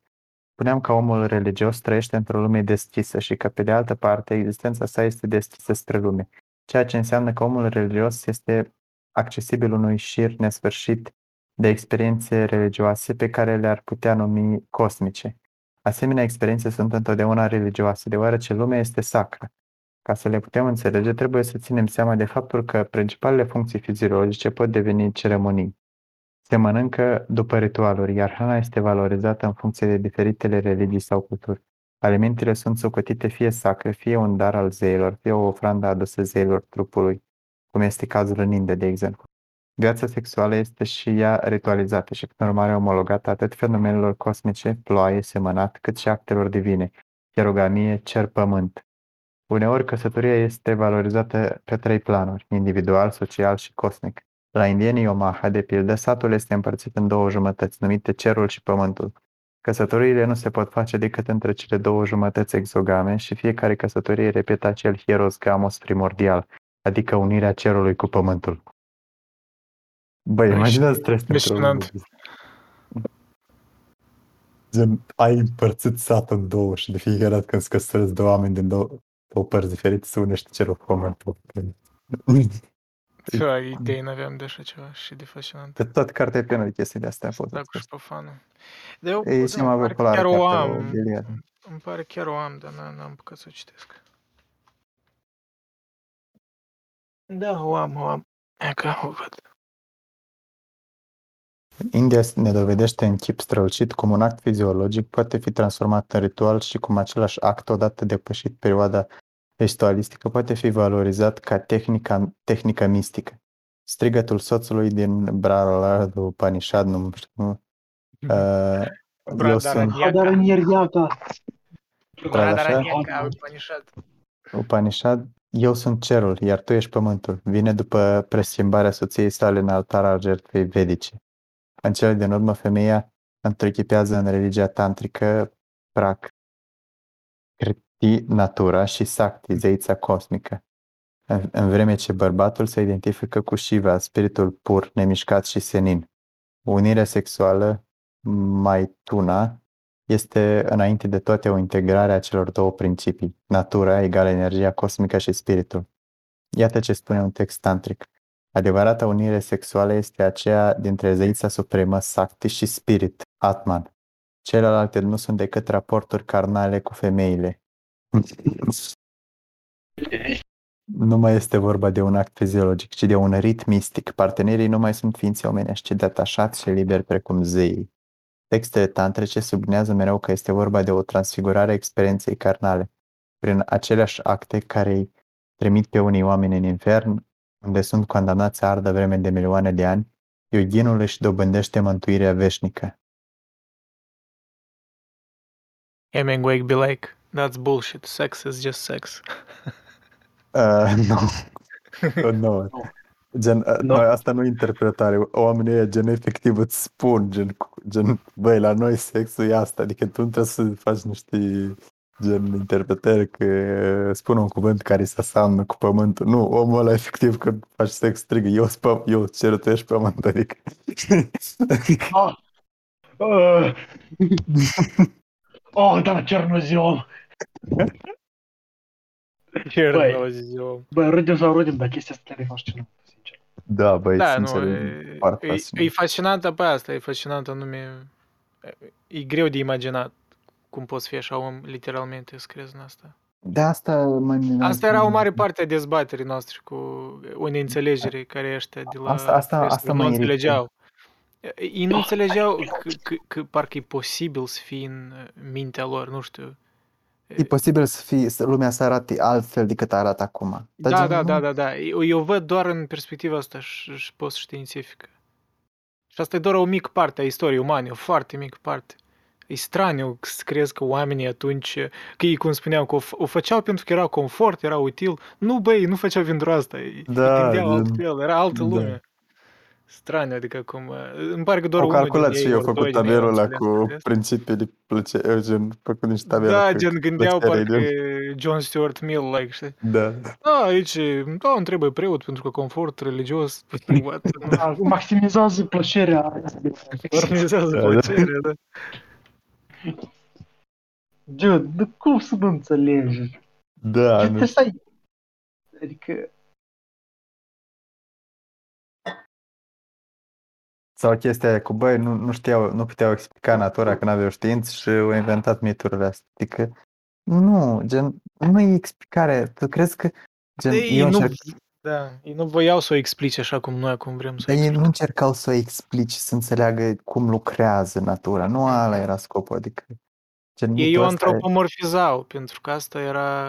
Spuneam că omul religios trăiește într-o lume deschisă și că, pe de altă parte, existența sa este deschisă spre lume, ceea ce înseamnă că omul religios este accesibil unui șir nesfârșit de experiențe religioase pe care le-ar putea numi cosmice. Asemenea, experiențe sunt întotdeauna religioase, deoarece lumea este sacră. Ca să le putem înțelege, trebuie să ținem seama de faptul că principalele funcții fiziologice pot deveni ceremonii. Se mănâncă după ritualuri, iar hrana este valorizată în funcție de diferitele religii sau culturi. Alimentele sunt socotite fie sacre, fie un dar al zeilor, fie o ofrandă adusă zeilor trupului, cum este cazul în India, de exemplu. Viața sexuală este și ea ritualizată și, prin urmare, omologată atât fenomenelor cosmice, ploaie, semănat, cât și actelor divine, cherogamie, cer, pământ. Uneori, căsătoria este valorizată pe trei planuri, individual, social și cosmic. La indienii Omaha, de pildă, satul este împărțit în două jumătăți, numite cerul și pământul. Căsătoriile nu se pot face decât între cele două jumătăți exogame și fiecare căsătorie repetă acel hieros gamos primordial, adică unirea cerului cu pământul. Băi, Păi, imaginați stres pentru impresionant. Gen, ai împărțit satul în două și de fiecare dată când se căsătoresc două oameni din două, două părți diferite, se unește cerul cu pământul. Ce idei n-aveam de așa ceva și de fascinant. Pe toată cartea e plină de chestii de astea. pot Dacă să și pe fanul. Dar eu, E da, cea mai îmi pare populară chiar o carte am. de Iliad. Îmi pare chiar o am, dar n- n-am apucat să o citesc. Da, o am, o am. E că o văd. India ne dovedește în chip strălucit cum un act fiziologic poate fi transformat în ritual și cum același act, odată depășit perioada ritualistică, poate fi valorizat ca tehnica, tehnică mistică. Strigătul soțului din Brarolad Upanishad, nu știu cum, uh, eu sunt Hadaranieriaca. Bradaraniaca, Upanishad. Upanishad, eu sunt cerul, iar tu ești pământul. Vine după preschimbarea soției sale în altar al jertfei vedice. În cele din urmă, femeia întrechipează în religia tantrică prakriti, natura și sakti, zeița cosmică. În, în vreme ce bărbatul se identifică cu Shiva, spiritul pur, nemișcat și senin. Unirea sexuală, mai tuna, este înainte de toate o integrare a celor două principii, natura egală energia cosmică și spiritul. Iată ce spune un text tantric. Adevărata unire sexuală este aceea dintre zeița supremă, Sakti și spirit, Atman. Celelalte nu sunt decât raporturi carnale cu femeile. Nu mai este vorba de un act fiziologic, ci de un rit mistic. Partenerii nu mai sunt ființe omenești, ci detașați și liberi precum zeii. Textele tantrice sublinează mereu că este vorba de o transfigurare a experienței carnale, prin aceleași acte care îi trimit pe unii oameni în infern, unde sunt condamnați să ardă vreme de milioane de ani, yoginul își dobândește mântuirea veșnică. Hemingway be like, that's bullshit, sex is just sex. Uh, nu. Uh, nu. Gen, uh, Nu. noi, asta nu e interpretare. Oamenii ăia, gen, efectiv îți spun, gen, cu- gen, băi, la noi sexul e asta. Adică tu nu trebuie să faci niște, gen, interpretări că uh, spun un cuvânt care se aseamnă cu pământul. Nu, omul ăla, efectiv, când faci sex, strigă, eu sunt pă- eu cer, tu ești pământ, adică... Ah. Uh. oh, da, cernoziom. Chiar Băi. nu ziua. Bă, râdem sau râdem, dar chestia asta chiar e fascinantă, sincer. da, băi, Da, sincer, nu, e e, foarte e, fascinant. e fascinantă pe asta, e fascinantă anume, e greu de imaginat cum poți fi așa om, literalmente, să crezi în asta. De asta mă... Asta era o mare parte a dezbaterii noastre cu o neînțelegere care ăștia de la Asta- asta- Facebook asta nu mă irită. înțelegeau. Ei nu înțelegeau că, că, că parcă e posibil să fie în mintea lor, nu știu. E posibil să fie, să lumea să arate altfel decât arată acum. Dar Da, gen, da, nu- da, da, da. Eu, eu văd doar în perspectiva asta și, și post-științifică. Și asta e doar o mică parte a istoriei umane, o foarte mică parte. E straniu să crezi că oamenii atunci, că ei, cum spuneam, că o, f- o făceau pentru că era confort, era util. Nu, băi, nu făceau pentru asta. Ei, Da, ei gândeau gen- altfel, era altă da. lume. Straniu, adică cum... Îmi pare că doar Au unul calculat din și ei, eu ori făcut doi din ei au tabelul ăla înțeles cu chestia asta. principii de plăcere, gen, făcut niște tabele Da, cu gen gândeau plăcere, parcă gen. John Stuart Mill, like, știi? Da. Da, aici, da, îmi trebuie preot pentru că confort religios, what, nu Da, maximizează plăcerea. maximizează Da, da. plăcerea, da. Dude, de cum să nu înțelegi? Da, Ce nu trebuie să ai? Adică, Sau chestia aia cu, băi, nu, nu știau, nu puteau explica natura că n-aveau știință și au inventat miturile astea. Adică, nu, gen, nu e explicare. Tu crezi că, gen, Ei eu nu, încerc, da, ei nu voiau să o explice așa cum noi acum vrem să o dar ei explicăm. nu încercau să o explici, să înțeleagă cum lucrează natura. Nu ala era scopul, adică, gen, Ei mitul o ăsta e- antropomorfizau, pentru că asta era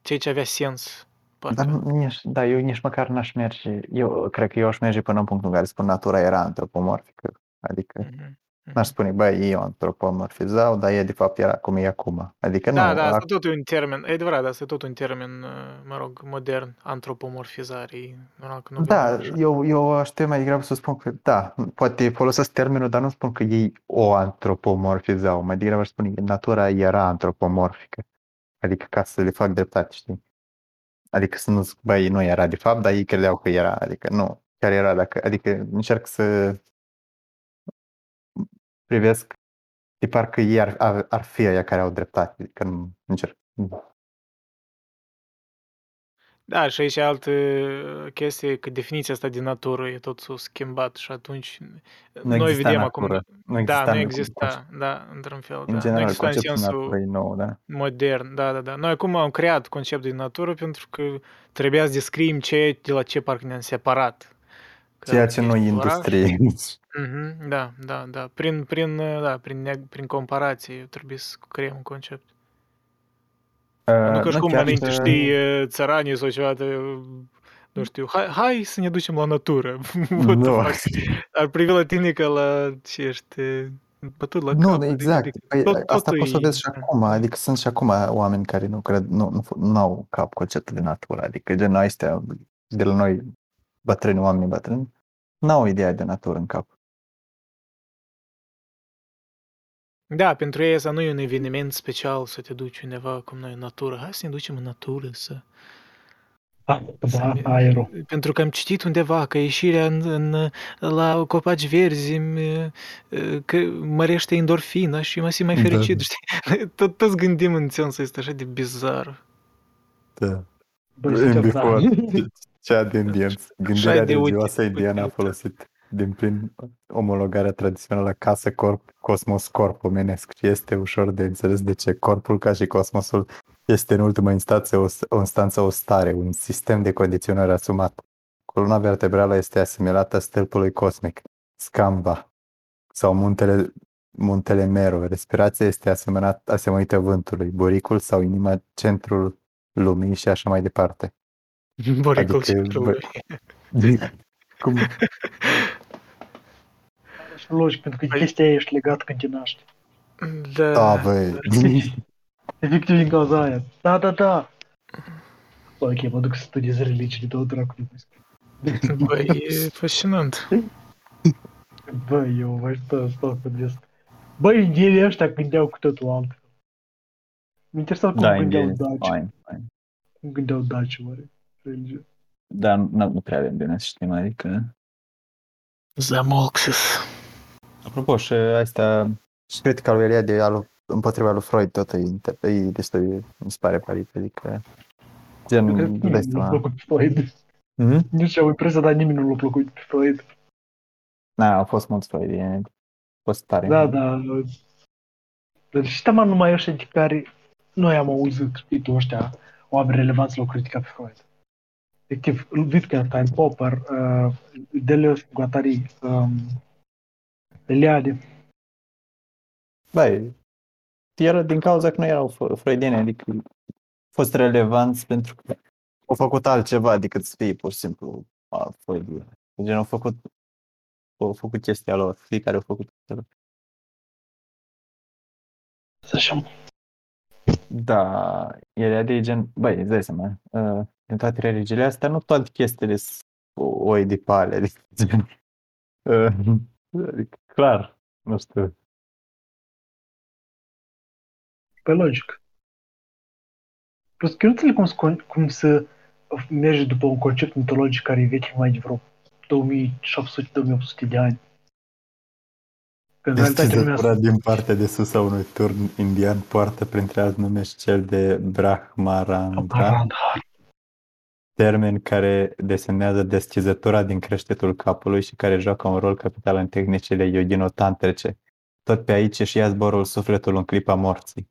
ceea ce avea sens. Dar Parcă. nu, nici, da, eu nici măcar n-aș merge, eu cred că eu aș merge până în punctul în care spun natura era antropomorfică. Adică Mhm. N-aș spune, băi, ei o antropomorfizau, dar e de fapt era cum e acum. Adică Da, nu, da, asta ac- tot e un termen, e adevărat, asta e tot un termen, uh, mă rog, modern, antropomorfizare. e normal că nu da, vorbim așa. eu, eu aș teme mai degrabă să spun că, da, poate folosesc termenul, dar nu spun că ei o antropomorfizau, mai degrabă aș spune că natura era antropomorfică. Adică ca să le fac dreptate, știi? Adică să nu zic, băi, nu era de fapt, dar ei credeau că era, adică nu, chiar era, dacă, adică încerc să privesc de parcă ei ar, ar, ar fi aia care au dreptate, adică nu încerc. Da, și aici e altă chestie, că definiția asta de natură e tot s-a schimbat și atunci Nu noi exista vedem natură. acum... Nu da, nu în- exista, da, într-un fel, În da. general, nu exista în conceptul sensul naturei nou, da. modern, da, da, da. Noi acum am creat conceptul de natură pentru că trebuia să descriem ce, de la ce parcă ne-am separat. Că Ceea ce nu e este oraș. industrie. Mhm, da, da, da. Prin, prin, da, prin, neg- prin comparație trebuie să creăm un concept. nu că și cum chiar înainte, să- știi, uh, țăranii sau ceva de, uh, nu știu, hai, hai să ne ducem la natură. What Nu. the fuck? Ar privi la tine ca la ce ești bătut la Nu, cap. exact. Adică, Păi, tot, asta totul poți să e- vezi și acum. Adică sunt și acum oameni care nu cred, nu, nu, nu au cap conceptul de natură. Adică gen astea de la noi, bătrâni, oameni bătrâni, n-au ideea de natură în cap. Da, pentru ei asta nu e un eveniment special să te duci undeva cum noi în natură. Hai să ne ducem în natură să... Da, să da, ne- aerul. Pentru că am citit undeva că ieșirea în, în, la copaci verzi îmi, că mărește endorfina și mă simt mai Da. fericit, știi? Tot, toți gândim în sensul ăsta așa de bizar. Da. Băi, In sincer, da. before, cea din Dianț. Gândirea de religioasă util. indiană a folosit din plin omologarea tradițională casă, corp, cosmos, corp omenesc și este ușor de înțeles de ce corpul ca și cosmosul este în ultimă instanță o, o instanță o stare, un sistem de condiționare asumat. Coluna vertebrală este asimilată stâlpului cosmic, scamba, sau muntele, muntele Mero. Respirația este asemănat, asemănită vântului, buricul sau inima, centrul lumii și așa mai departe. Cum? Și logic, pentru că chestia aia ești legat când te naști. Da, Da, băi. Efectiv din cauza aia. Da, da, da. Ok, mă duc să studiez religie de două dracului. băi, e fascinant. Bă, eu mai stau, stau să gândesc. Bă, indienii ăștia gândeau cu totul altfel. Mi interesa cum Da, gândeau daci. Fine, fine. Cum gândeau daci, oare? Religie. Dar nu, nu prea avem bine să știm, adică... Zamolxis. Apropo, și astea... Și critica lui Eliade al, împotriva lui Freud tot e, inter- e destul de, mi se pare parit, adică... Gen, Eu cred că dai nimeni nu l-a seama. plăcut pe Freud. Mhm. Nu știu, am impresia, dar nimeni nu l-a plăcut pe Freud. Da, au fost mulți Freudieni. A fost tare. Da, da. Dar și taman numai ăștia de care noi am auzit, știi tu, ăștia, oameni relevanți l-au criticat pe Freud. Efectiv, Wittgenstein, Popper, uh, Deleuze, Guattari, um, Eliade. Băi, era din cauza că nu erau fre- freudieni, adică au fost relevanți pentru că au făcut altceva decât să fie pur și simplu a, freudieni. Gen, au făcut, au făcut chestia lor, fiecare au făcut chestia lor. Să așa. Da, ele de gen, băi, îți dai seama, uh, din toate religiile astea, nu toate chestiile sunt o- oedipale, adică gen, uh, adică, clar, nu știu, Pe logic. Plus că eu nu înțeleg cum, să con- cum să mergi după un concept mitologic care e vechi mai de vreo 2700-2800 de ani. Că în realitate lumea Deschizătura din partea de sus a unui turn indian poartă printre alt nume și cel de Brahmarandra, Baranda. termen care desemnează deschizătura din creștetul capului și care joacă un rol capital în tehnicile yogino-tantrice. Tot pe aici își ia zborul sufletul în clipa morții.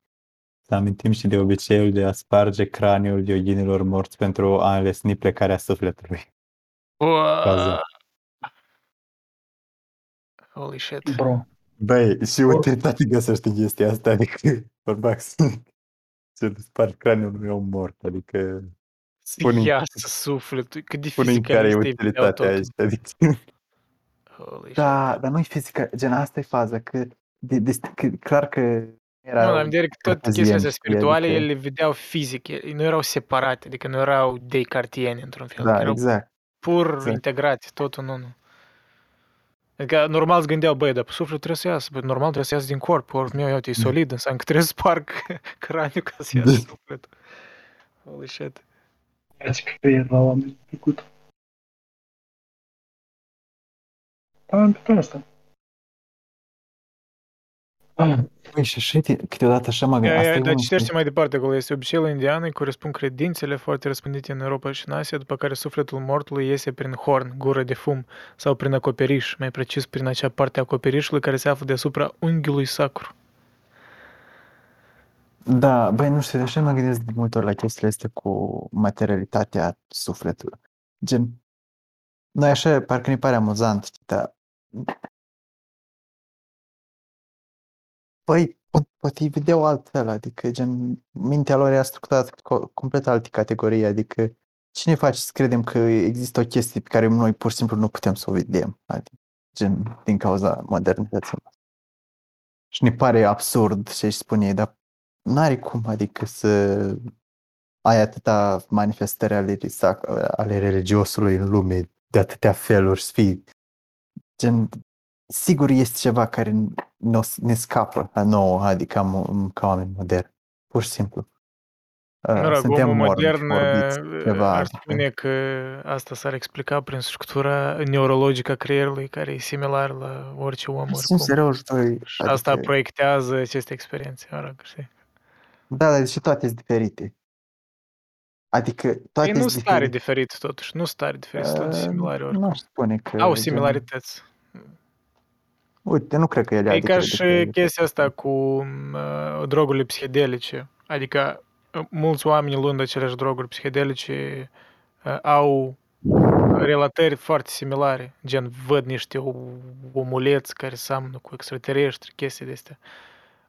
Să amintim și de obiceiul de a sparge craniul yoginilor morți pentru a înlesni plecarea sufletului. Caza. Holy shit. Bro. Băi, și utilitate găsește chestia asta, adică, bărbax, să spargi craniul unui om mort, adică, Să Spune-mi- iasă sufletul. Cât de spune care e fizicalist e vedeau utilitatea aici, totul. adică. Holy Da, shit. dar nu-i fizică, gen asta e faza, că, de, de, că clar că era... Nu, dar în vedere că toate cartezieni, chestiile astea știi, spirituale, adică- ele le vedeau fizic, ele nu erau separate, adică nu erau decartieni într-un fel, Da, erau exact. pur exact. integrate, totul în unul. Adică normal îți gândeau, băi, dar sufletul trebuie să iasă, băi, normal trebuie să iasă din corp, corpul meu, uite, e solid, înseamnă că trebuie să sparg craniul ca să iasă Da. sufletul. Holy shit. Ați pe pe el la oameni trecut. Da, am pe asta. Ah, Păi și așa, de- câteodată așa mă gândesc. Ia, Asta ia, e dar unul citește dintre- mai departe acolo. Este obiceiul indian, îi corespund credințele foarte răspândite în Europa și în Asia, după care sufletul mortului iese prin horn, gură de fum sau prin acoperiș, mai precis prin acea parte a acoperișului care se află deasupra unghiului sacru. Da, băi, nu știu, de așa mă gândesc de multe ori la chestiile astea cu materialitatea sufletului. Gen, noi așa, parcă ne pare amuzant, știi, dar... Păi, po- poate îi vedeau altfel, adică, gen, mintea lor era structurată co- complet alte categorii, adică, cine face să credem că există o chestie pe care noi pur și simplu nu putem să o vedem, adică, gen, din cauza modernității. Și ne pare absurd ce își spune ei, dar n-are cum, adică să ai atâta manifestări ale, sac- ale religiosului în lume de atâtea feluri, să fii gen, sigur este ceva care ne, ne scapă la nouă, adică ca, ca oameni moderni. Pur și simplu. Uh, Mă rog, Suntem omul morni, modern orbiți, uh, ceva. ar adică- spune că asta s-ar explica prin structura neurologică a creierului, care e similar la orice om Sunt oricum. serios, doi, Și asta adică- proiectează aceste experiențe, mă rog, știi? Da, dar și toate sunt diferite. Adică toate Ei nu sunt stare diferite. diferit totuși, nu stare diferit, sunt toate Uh, similare oricum. Nu aș spune că... Au gen- similarități. Uite, nu cred că ele E au ca decât și de- chestia asta cu uh, drogurile psihedelice. Adică uh, mulți oameni luând aceleași droguri psihedelice uh, au relatări foarte similare. Gen, văd niște o- omuleți care seamănă cu extraterestri, chestii de astea.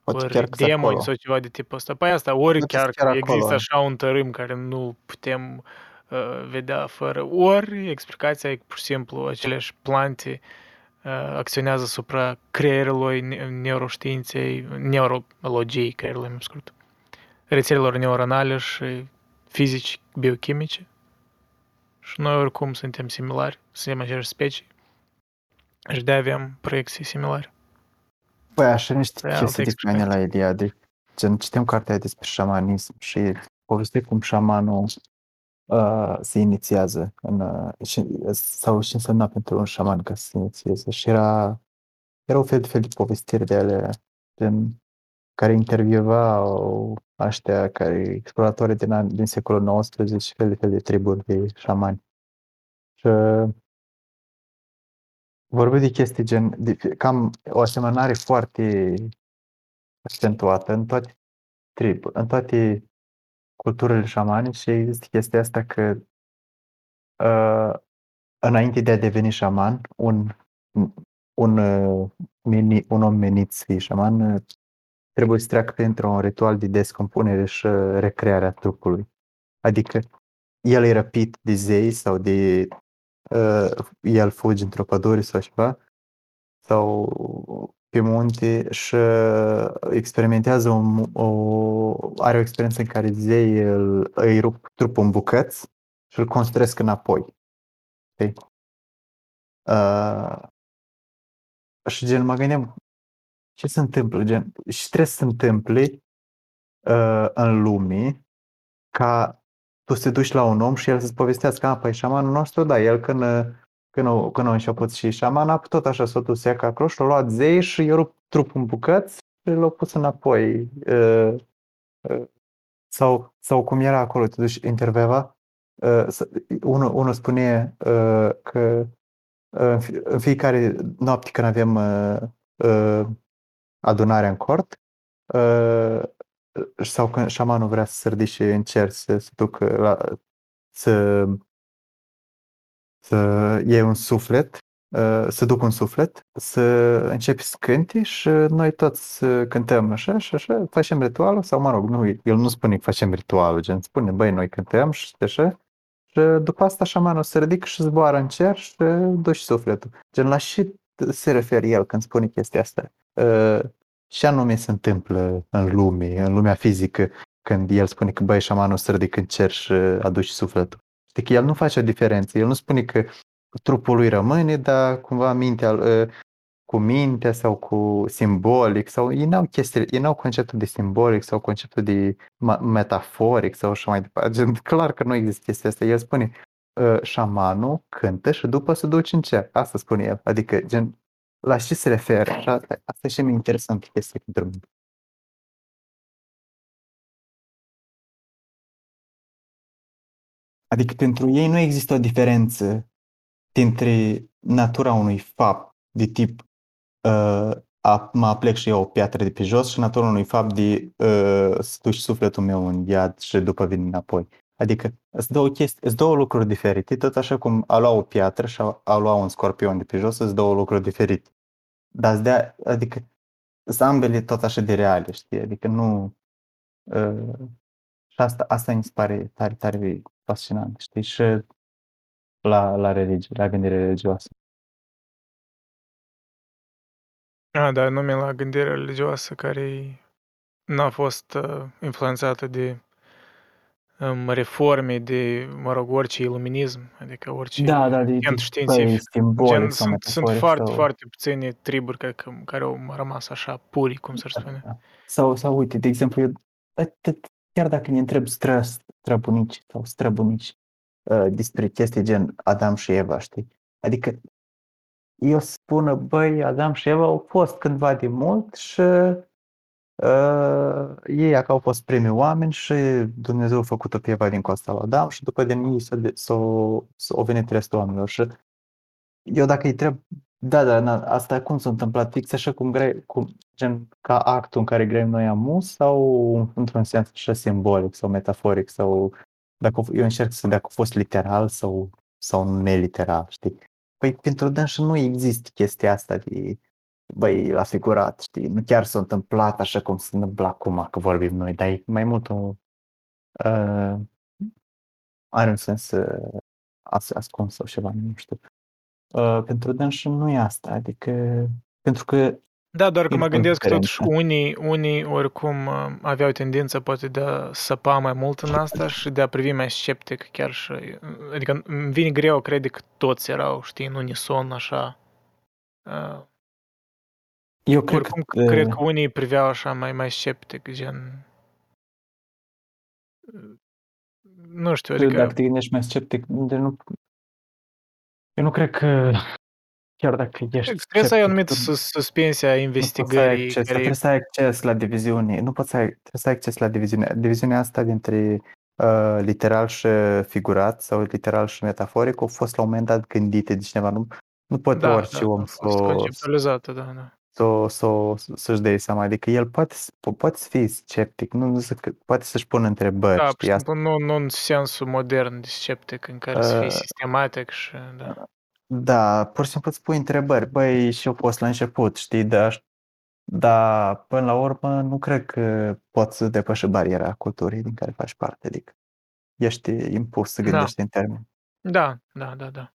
Poate Ori chiar că demoni acolo. sau ceva de tipul ăsta. Păi asta, ori Poate chiar, chiar că există acolo. așa un tărâm care nu putem uh, vedea fără, ori explicația e că, pur și simplu aceleași plante uh, acționează asupra creierului, ne- neuroștiinței, neurologiei creierului, mai scurt, rețelelor neuronale și fizici, biochimice. Și noi oricum suntem similari, suntem aceeași specii și de avem proiecții similare. Păi așa niște Păi, alte chestii de faine la Eliade. Gen, citim cartea aia despre șamanism și poveste cum șamanul uh, se inițiază în, uh, și, sau ce însemna pentru un șaman ca să se inițieze. Și era, era un fel de fel de povestiri de ale gen, care intervievau ăștia care exploratori din, an- din secolul XIX și fel de fel de triburi de șamani. Și uh, vorbim de chestii gen, de, cam o asemănare foarte accentuată în toate triburi, în toate culturile șamanice există chestia asta că uh, înainte de a deveni șaman, un, un, uh, meni, un om menit să fie șaman uh, trebuie să treacă printr-un ritual de descompunere și uh, recrearea trupului. Adică el e răpit de zei sau de uh, el fuge într-o pădure sau ceva sau pe munte și uh, experimentează o, o, are o experiență în care zei îl, îi rup trupul în bucăți și îl construiesc înapoi. Okay? Uh, și gen mă gândeam ce se întâmplă, gen, și trebuie să se întâmple uh, în lume ca tu să te duci la un om și el să-ți povestească, a, păi șamanul nostru, da, el când, când, a, când a început și șaman, a tot așa s-a dus seacă acolo și a luat zei și i-a rupt trupul în bucăți și l-a pus înapoi. Uh, uh, sau, sau cum era acolo, te duci, interveva, uh, unul, unul spune uh, că uh, în fi- în fiecare noapte când avem uh, uh, adunarea în cort, uh, sau când șamanul vrea să se ridice în cer, să se ducă la, să, să iei un suflet, uh, să duc un suflet, să începi să cânti și noi toți uh, cântăm așa și așa, facem ritualul, sau mă rog, nu, el nu spune că facem ritualul, gen spune, băi, noi cântăm și așa, și după asta șamanul se ridică și zboară în cer și duci sufletul. Gen, la și se referă el când spune chestia asta? Uh, ce anume se întâmplă în lume, în lumea fizică, când el spune că băi, șamanul se ridică în cer și aduci sufletul. Știi că el nu face o diferență, el nu spune că trupul lui rămâne, dar cumva mintea, uh, cu mintea sau cu simbolic sau ei n-au chestii, ei n-au conceptul de simbolic sau conceptul de ma- metaforic sau așa mai departe. Gen, clar că nu există chestia asta. El spune, uh, șamanul cântă și după se duce în cer. Asta spune el. Adică, gen, la ce se referă? Și asta, asta e și mai interesant chestia pentru mine. Adică pentru ei nu există o diferență dintre natura unui fapt de tip uh, a, mă aplec și eu o piatră de pe jos și natura unui fapt de uh, să duci sufletul meu în iad și după vin înapoi. Adică sunt două, chestii, sunt două lucruri diferite, tot așa cum a lua o piatră și a, a lua un scorpion de pe jos, sunt două lucruri diferite. Dar de adică sunt ambele tot așa de reale, știi? Adică nu... Uh, și asta, asta mi se pare tare, tare fascinant, știi? Și la, la religie, la gândire religioasă. A, da, nume la gândirea religioasă care n-a fost uh, influențată de um, reforme de, mă rog, orice iluminism, adică orice Da, da, de, de, cent băi, științific. simbolic Gen, sau sunt, sunt metaforic foarte, sau... foarte puține triburi care, care au rămas așa puri, cum s-ar spune. Da. Sau, sau uite, de exemplu, eu, atât- chiar dacă ne întreb stră, străbunici sau străbunici uh, despre chestii gen Adam și Eva, știi? Adică eu spună, băi, Adam și Eva au fost cândva de mult și uh, ei că au fost primii oameni și Dumnezeu a făcut-o pe Eva din coasta lui Adam și după din ei s-a, de- s-a, s-a venit restul oamenilor și eu dacă îi întreb, da, da, na, asta cum s-a întâmplat fix așa cum, grei, cum gen ca actul în care grăim noi amus sau într-un sens așa simbolic sau metaforic sau dacă eu încerc să dacă a fost literal sau, sau neliteral, știi? Păi pentru dânsul nu există chestia asta de băi, la figurat, știi? Nu chiar s-a întâmplat așa cum se întâmplă acum că vorbim noi, dar e mai mult un, uh, are un sens uh, as- ascuns sau ceva, nu știu. Uh, pentru dânsul nu e asta, adică pentru că Da, doar că mă Există gândesc că totuși diferențe. unii, unii oricum uh, aveau tendința poate de a săpa mai mult în asta și de a privi mai sceptic chiar și... Adică îmi vine greu, crede că toți erau, știi, în unison așa. Uh, eu cred oricum, că, cred uh, că unii priveau așa mai, mai sceptic, gen... uh, Nu știu, Adică... adică... Dacă te gândești mai sceptic, de nu... eu nu cred că chiar dacă ești Trebuie să ai o sceptic, anumită tu sus- suspensie a nu poți să ai investigării acces, care trebuie să ai acces la diviziune, nu poți să ai, trebuie să ai acces la diviziune. Diviziunea asta dintre uh, literal și figurat sau literal și metaforic au fost la un moment dat gândite de cineva. Nu, nu poate da, orice da, om a să fost o- conceptualizată, da, da. să, să, să-și dea seama. Adică el poate, să- po- poate să fie sceptic, nu, nu zic că poate să-și pună întrebări. Da, pur știi? și Asta, simplu, nu, nu în sensul modern de sceptic, în care să fii Uh, sistematic și, da. Da, pur și simplu îți pui întrebări. Băi, și eu fost la început, știi, dar dar până la urmă nu cred că poți să depăși bariera culturii din care faci parte. Adică ești impus să Da. gândești în termeni. Da, da, da, da.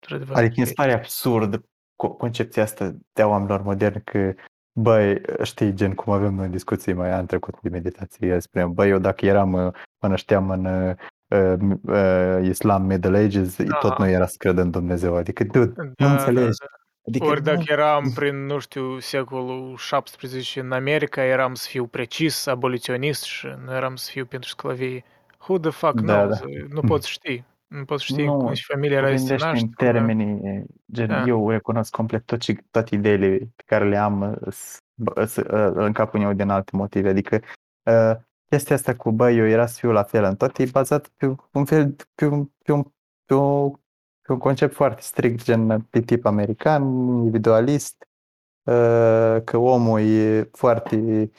Într-adevăr. Adică mi se pare absurd co- concepția asta de a oamenilor moderni că, băi, știi, gen cum avem noi discuții mai an trecut de meditație, spuneam, băi, eu dacă eram, uh, mă nășteam în uh, uh, uh, Islam Middle Ages, tot Aha. nu era să cred în Dumnezeu. Adică, dude, Da, nu da, înțelegi. da. Adică Ori dacă nu, eram prin, nu știu, secolul 17 în America, eram să fiu precis, aboliționist și nu eram să fiu pentru sclavie. Who the fuck Da, knows? da. Nu poți ști. Nu poți ști Nu, cum și familia tu era gândești destinată. în termenii, gen, Da. eu recunosc complet tot ce, toate ideile pe care le am uh, s- bă, s- uh, în capul meu din alte motive. Adică uh, chestia asta cu, bă, eu era să fiu la fel în tot, e bazat pe un fel, pe un, pe un, pe un, pe un concept foarte strict, gen pe tip american, individualist, uh, că omul e foarte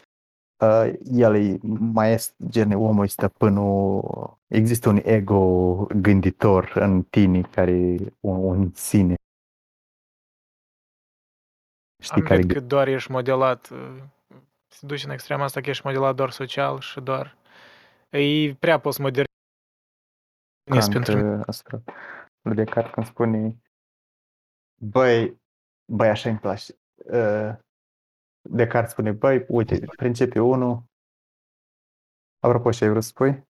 uh, el e mai este gen omul e stăpânul, există un ego gânditor în tine care e un, un sine. Știi Am care cred că doar ești modelat, uh, se duce în extrema asta că ești modelat doar social și doar... E prea postmodernist Kant, pentru mine. uh, asupra lui Descartes când spune băi, băi așa îmi place. Uh, Descartes spune, băi, uite, principiul 1 apropo ce ai vrut să spui?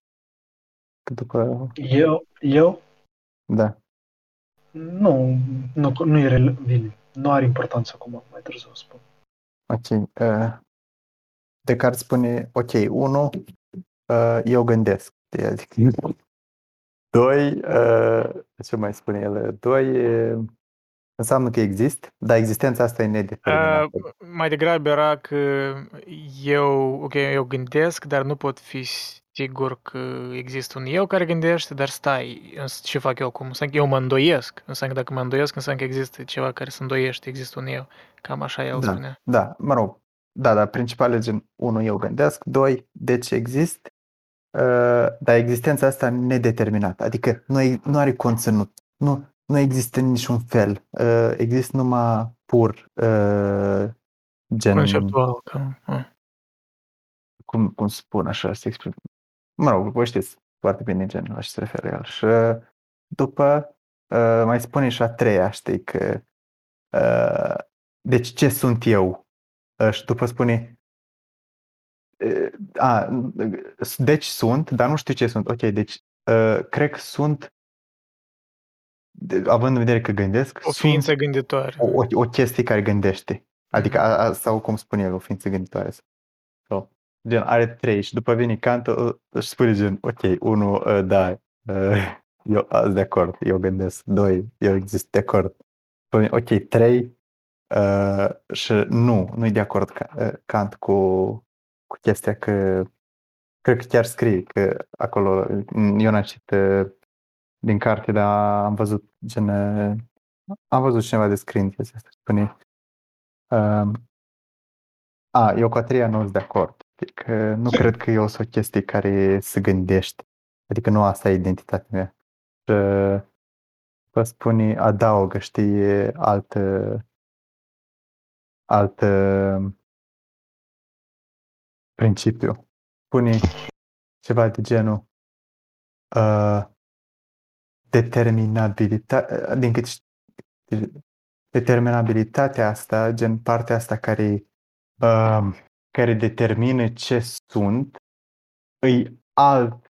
Că după, Eu, eu da, nu, nu, nu e rele- bine, nu are importanță acum, mai târziu o spun. Ok. Uh, Descartes spune, ok, unu, uh, eu gândesc. Adică, doi, uh, ce mai spune el? Doi, uh, înseamnă că exist, dar existența asta e nedeterminată. Uh, mai degrabă era că eu, ok, eu gândesc, dar nu pot fi sigur că există un eu care gândește, dar stai, îns- ce fac eu acum? Înseamnă că eu mă îndoiesc. Înseamnă că dacă mă îndoiesc, înseamnă că există ceva care se îndoiește, există un eu. Cam așa el Da. spunea. Da, mă rog, da, dar principale gen, unu, eu gândesc, doi, deci exist, uh, dar existența asta nedeterminată, adică nu, e, nu are conținut, nu, nu există în niciun fel, uh, există numai pur uh, gen... Conceptual. Cam. uh. cum, cum spun așa, să exprim. Mă rog, voi știți foarte bine gen la ce se referă el. Și uh, după uh, mai spune și a treia, știi, că uh, deci ce sunt eu? Uh, și după spune uh, a, deci sunt, dar nu știu ce sunt. Ok, deci uh, cred că sunt, de- având în vedere că gândesc, O sunt ființă gânditoare. o, o, o chestie care gândește. Adică, a, a, sau cum spune el, o ființă gânditoare. Sau, gen, are trei și după vine Kant, uh, își spune gen, ok, unul, uh, da, uh, eu sunt de acord, eu gândesc, doi, eu exist de acord. Spune, ok, trei, uh, și nu, nu e de acord ca, uh, Kant cu, cu chestia că, cred că chiar scrie că acolo, eu n-am citit uh, din carte, dar am văzut gen, uh, am văzut cineva descriind chestia asta, spune, Um, a, eu cu a treia nu sunt de acord. Adică nu cred că eu sunt o chestie care se gândește. Adică nu asta e identitatea mea. Și vă spune, adaugă, știi, altă, altă principiu. Spune ceva de genul uh, determinabilitate, din cât știu, determinabilitatea asta, gen partea asta care, uh, care determină ce sunt, îi alt,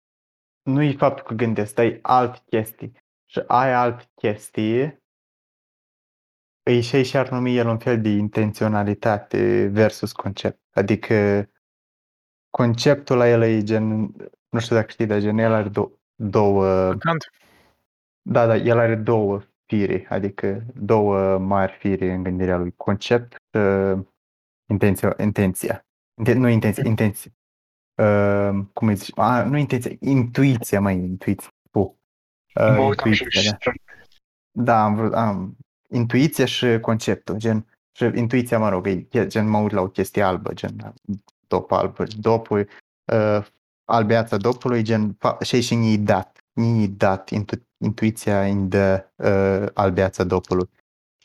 nu e faptul că gândesc, dar e alt chestii. Și ai alt chestie, îi și și ar numi el un fel de intenționalitate versus concept. Adică conceptul la el e gen, nu știu dacă știi, dar gen el are dou- două, Kant. da, da, el are două fire, adică două mari fire în gândirea lui. Concept și uh, intenția, intenția. Inten, nu intenția, intenție. Uh, cum îi zici? A, nu intenția, intuiția, mai intuiția. Uh, Mă uitam și intuiția, da. Da, am vrut, am, intuiția și conceptul, gen, și intuiția, mă rog, e, gen, mă uit la o chestie albă, gen, dop albă, dopul, uh, albeața dopului, gen, fa- și și ni dat, ni dat, intu, intuiția îi dă uh, albeața dopului.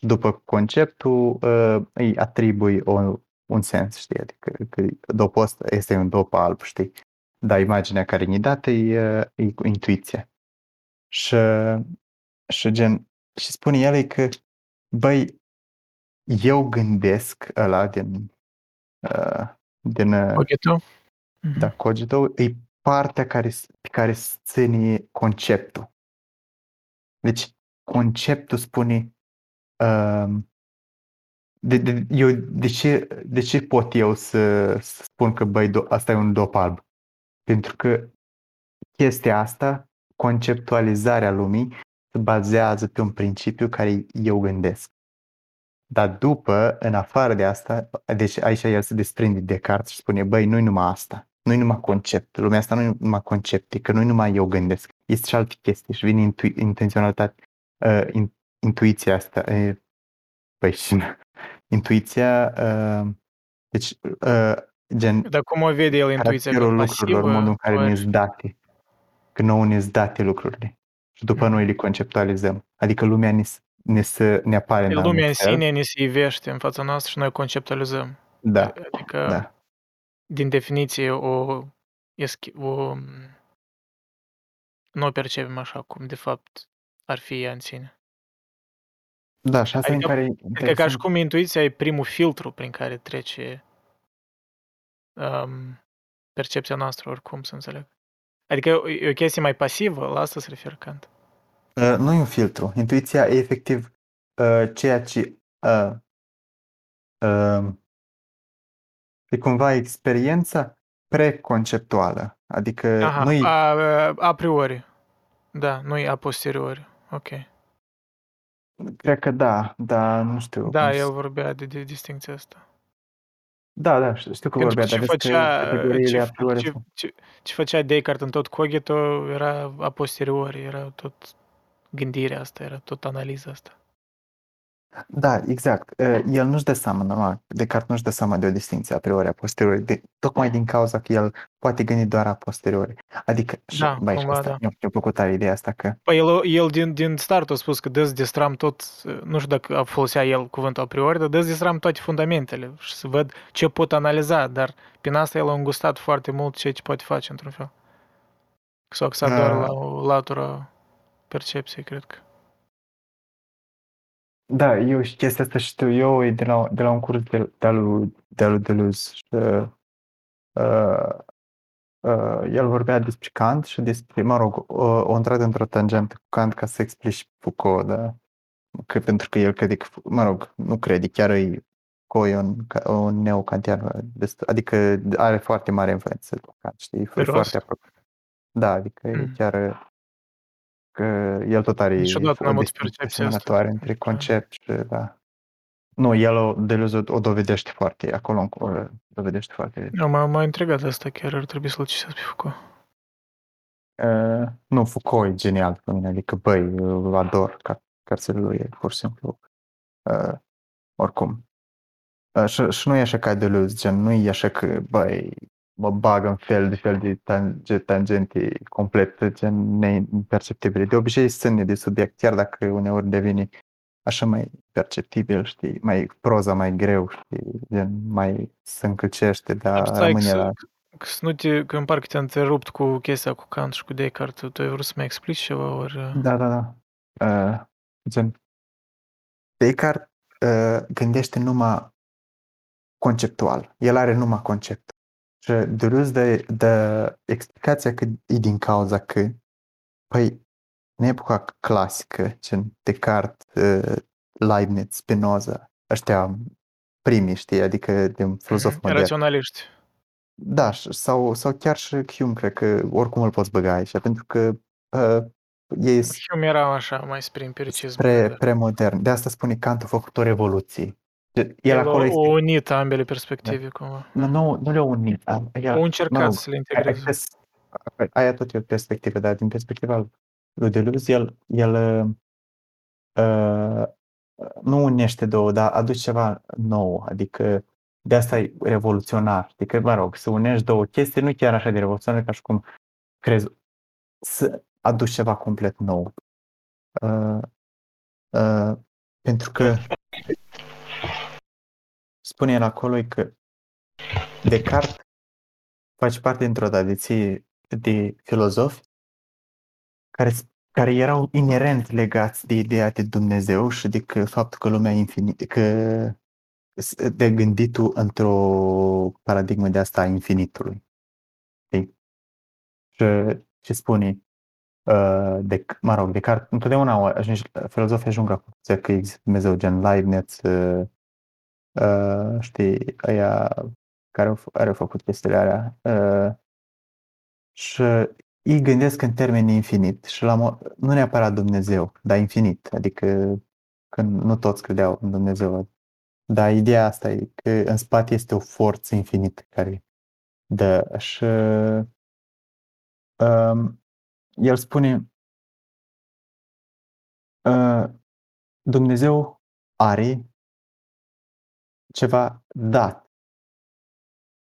După conceptul, uh, îi atribui o, un sens, știi, adică că dopul ăsta este un dop alb, știi, dar imaginea care ni dată e, uh, e cu intuiția. Și, și gen, și spune el că, băi, eu gândesc ăla din, uh, din uh, Cogito. Mhm. da, cogito, e partea care, s- pe care se ține conceptul. Deci, conceptul spune, um, de, de, eu, de, ce, de ce pot eu să, să spun că, băi, do, asta e un dop alb? Pentru că chestia asta, conceptualizarea lumii, se bazează pe un principiu care eu gândesc. Dar după, în afară de asta, deci aici el se desprinde de carte și spune, băi, nu-i numai asta, nu-i numai concept, lumea asta nu-i numai concepte, că nu-i numai eu gândesc, este și alte chestii și vine intu- intenționalitate, uh, in, intuiția asta, uh, păi și intuiția, uh, deci, uh, gen, Dar cum o vede el intuiția? Ca caracterul lucrurilor, pasivă? modul în care ori- ne sunt date, că nouă ne sunt date lucrurile și după Mhm. noi le conceptualizăm, adică lumea ne, s- ne, să, ne apare în Lumea în anumit fel. sine ne se ivește în fața noastră și noi conceptualizăm. Da, Adică, da. din definiție, o, eschi- o nu o percepem așa cum de fapt ar fi ea în sine. Da, și asta Adică- în care e Adică ca și interesant. cum intuiția e primul filtru prin care trece um, percepția noastră, oricum să înțeleg. Adică e o, e o chestie mai pasivă, la asta se referă Kant. Uh, nu e un filtru. Intuiția e efectiv uh, ceea ce uh, uh, e cumva experiența preconceptuală. Adică Aha, nu e, a, a priori. Da, nu e a posteriori. Ok. cred că da, dar nu știu. Da, cum el să- vorbea de, de distincția asta. Da, da, știu, știu că Pentru vorbea, că dar ce vezi că făcea, categoriile ce, a priori ce, sunt. ce, ce făcea Descartes în tot cogito era a posteriori, era tot gândirea asta, era tot analiza asta. Da, exact. Uh, El nu-și dă seama, normal. Descartes nu-și dă seama de o distinție a priori, a posteriori, de, tocmai din cauza că el poate gândi doar a posteriori. Adică, și, Da, băi, și cumva, asta, da. mi-a, mi-a plăcut tare ideea asta că Păi el, el din, din start a spus că des destram tot, nu știu dacă a folosea el cuvântul a priori, dar des destram toate fundamentele și să văd ce pot analiza, dar prin asta el a îngustat foarte mult ceea ce poate face într-un fel. S-a axat doar Da. la o latură percepției, cred că. Da, eu și chestia asta știu eu e de la, de la un curs de, de-a lui, de-a lui Deleuze și uh, uh, uh, el vorbea despre Kant și despre, mă rog, o, o intrat într-o tangentă cu Kant ca să explici Foucault, da? Că, pentru că el crede că, mă rog, nu crede, chiar e Foucault e un, un neocantian, adică are foarte mare influență pe Kant, știi, e foarte aproape. Da, adică mm. e chiar că el tot are Niciodată n-am avut percepția asta. între concept și, da. Nu, el o, Deleuze o, o dovedește foarte, acolo o dovedește foarte. Nu, m-a, m-a intrigat asta, chiar ar trebui să-l citesc pe Foucault. Uh, nu, Foucault e genial pe mine, adică, băi, îl ador, ca cărțile lui e pur și simplu. Uh, oricum. Uh, și, și nu e așa ca Deleuze, gen, nu e așa că, băi, mă bag în fel de fel de, tang- tangente complet gen neimperceptibile. De obicei sunt de subiect, chiar dacă uneori devine așa mai perceptibil, știi, mai proza mai greu, știi, gen mai se încălcește, dar Stai, rămâne la... Să nu te, că în parcă te-a întrerupt cu chestia cu Kant și cu Descartes, tu ai vrut să mai explici ceva, ori... Uh? Da, da, da. Uh, gen, Descartes uh, gândește numai conceptual. El are numai concept. Și Deleuze dă, dă explicația că e din cauza că, păi, în epoca clasică, gen Descartes, uh, Leibniz, Spinoza, ăștia primii, știi, adică de filozof mm-hmm. modern. Raționaliști. Da, sau, sau chiar și Hume, cred că oricum îl poți băga aici, pentru că uh, ei Hume era așa, mai spre empiricism. Spre, premodern. De asta spune Kant a făcut o revoluție. El, el acolo este... o unit ambele perspective, da. cumva. Nu, nu, nu le-a unit. El, o încercat mă rog, să le integreze. Aia, aia tot e o perspectivă, dar din perspectiva lui Deleuze, el, el uh, nu unește două, dar aduce ceva nou, adică de asta e revoluționar. Adică, mă rog, să unești două chestii nu chiar așa de revoluționar ca și cum crezi să aduci ceva complet nou. Uh, uh, pentru că spune el acolo că Descartes face parte dintr-o tradiție de filozofi care, care erau inerent legați de ideea de Dumnezeu și de că faptul că lumea infinită, că de gânditul într-o paradigmă de asta a infinitului. Okay? Și ce spune? Uh, de, mă rog, Descartes, întotdeauna ajungi, filozofii ajung la concluzia că există Dumnezeu gen Leibniz, uh, uh, știi, aia care au, care au făcut chestiile alea. Uh, și ei gândesc în termeni infinit și la, nu neapărat Dumnezeu, dar infinit, adică când nu toți credeau în Dumnezeu. Dar ideea asta e că în spate este o forță infinită care dă și um, el spune uh, Dumnezeu are ceva dat.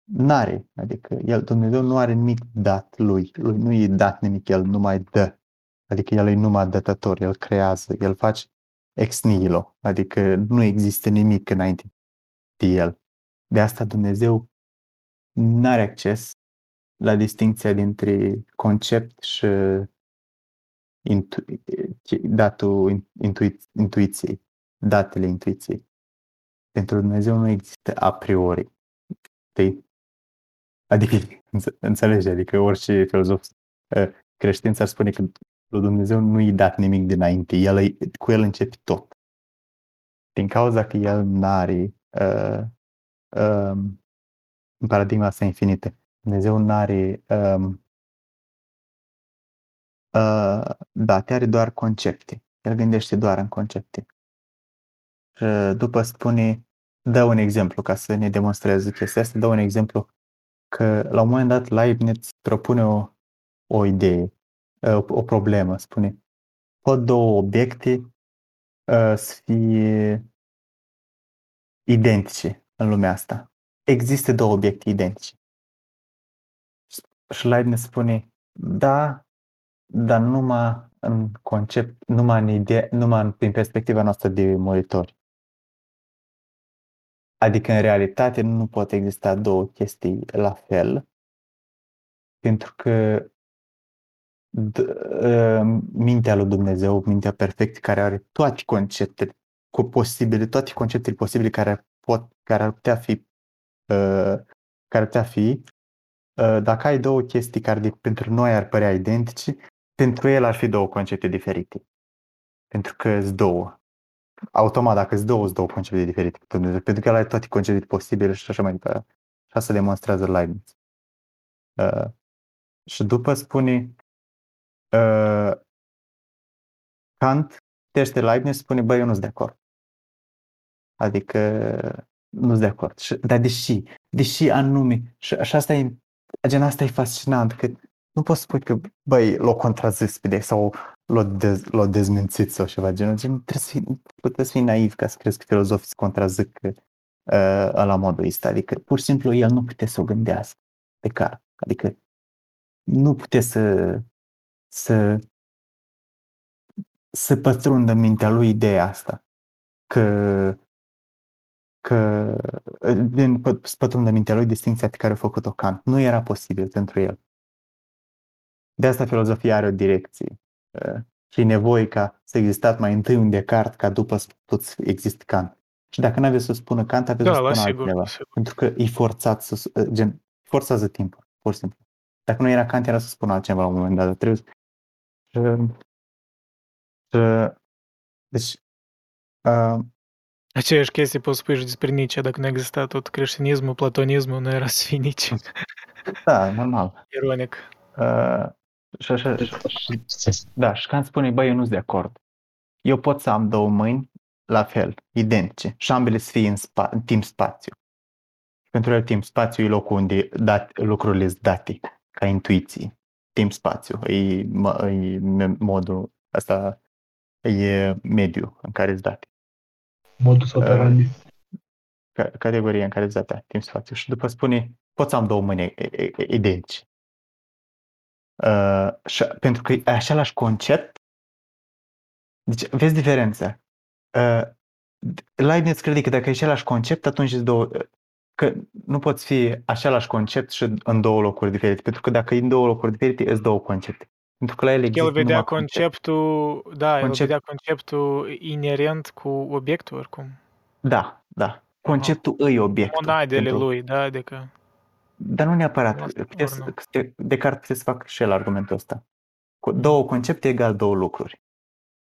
N-are, adică el, Dumnezeu nu are nimic dat lui, lui nu e dat nimic, el nu mai dă. Adică el e numai dătător, el creează, el face ex nihilo, adică nu există nimic înainte de el. De asta Dumnezeu nu are acces la distinția dintre concept și intu- datul intu- intuiției, datele intuiției. Pentru Dumnezeu nu există a priori. Știi? Adică, înțelegi, adică orice filozof ă, creștin ar spune că lui Dumnezeu nu i dat nimic dinainte, el, cu el începe tot. Din cauza că el nu are uh, uh, în paradigma asta infinită, Dumnezeu nu are um, uh, date, are doar concepte. El gândește doar în concepte. Și după spune, dă un exemplu ca să ne demonstreze chestia asta, dă un exemplu că la un moment dat Leibniz propune o, o idee, o, o problemă, spune, pot două obiecte uh, să fie identice în lumea asta. Există două obiecte identice. Și Leibniz spune, da, dar numai în concept, numai în idee, numai prin perspectiva noastră de muritori. Adică, în realitate, nu pot exista două chestii la fel, pentru că ă, mintea lui Dumnezeu, mintea perfectă, care are toate conceptele cu posibile, toate conceptele posibile care pot, care ar putea fi, uh, care ar putea fi, uh, dacă ai două chestii care de, pentru noi ar părea identice, pentru el ar fi două concepte diferite. Pentru că sunt două. Automat, dacă sunt două, sunt două concepte diferite. Pentru că el are toate conceptele posibile și așa mai departe. Și asta demonstrează Leibniz. Uh, și după spune uh, Kant, tește Leibniz, spune, băi, eu nu sunt de acord. Adică nu sunt de acord. Și, dar deși, deși anume, și, și asta e, gen asta e fascinant, că nu poți spune că, băi, l-o contrazis pe de sau l-o, dez, l-o dezmințit sau ceva genul. Gen, trebuie să, fii, trebuie să fii naiv ca să crezi că filozofii se contrazic uh, la modul ăsta. Adică, pur și simplu, el nu putea să o gândească pe care. Adică, nu putea să, să, să pătrundă mintea lui ideea asta. Că că din pătrundă mintea lui distinția pe care a făcut-o Kant. Nu era posibil pentru el. De asta filozofia are o direcție. Și e nevoie ca să existat mai întâi un Descartes ca după să pot exist Kant. Și dacă nu aveți să spună Kant, aveți da, să spună sigur, altceva. Sigur. Pentru că e forțat să, gen, forțează timpul, pur și simplu. Dacă nu era Kant, era să spună altceva la un moment dat. Trebuie să... Deci, uh, Aceeași chestie poți spui și despre Nietzsche, dacă nu exista tot creștinismul, platonismul, nu era să fii Nietzsche. Da, normal. Ironic. Uh, și așa, și, da, și când spune, băi, eu nu sunt de acord. Eu pot să am două mâini la fel, identice, și ambele să fie în, spa, în timp-spațiu. Pentru el timp-spațiu e locul unde dat, lucrurile sunt date, ca intuiții. Timp-spațiu, e, e modul, asta e mediu în care sunt date modus operandi. Uh, categoria în care îți datea timp spațiu și după spune poți să am două mâini identici. Uh, și, pentru că e același concept. Deci, vezi diferența. Uh, Leibniz crede că dacă e același concept, atunci îți două, că nu poți fi același concept și în două locuri diferite, pentru că dacă e în două locuri diferite, îți două concepte. Pentru că la el există El vedea conceptul, concept. da, concept... el vedea conceptul inerent cu obiectul oricum. Da, da. Conceptul îi obiectul. Monadele pentru... lui, da, adică... Dar nu neapărat. Descartes putea să facă și el argumentul ăsta. Două concepte egal două lucruri.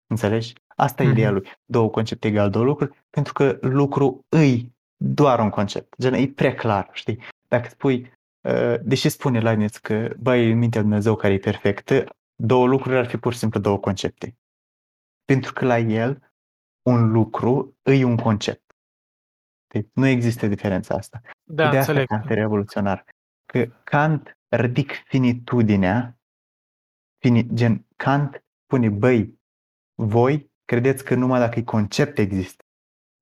Înțelegi? Asta e mm-hmm. ideea lui. Două concepte egal două lucruri, pentru că lucru îi doar un concept. Gen, e prea clar, știi? Dacă spui, uh, deși spune Leibniz că, băi, în mintea lui Dumnezeu care e perfectă, două lucruri ar fi pur și simplu două concepte. Pentru că la el un lucru îi un concept. Deci nu există diferența asta. Da, de asta Kant e revoluționar. Că Kant ridic finitudinea, fini, gen Kant pune, băi, voi credeți că numai dacă e concept există.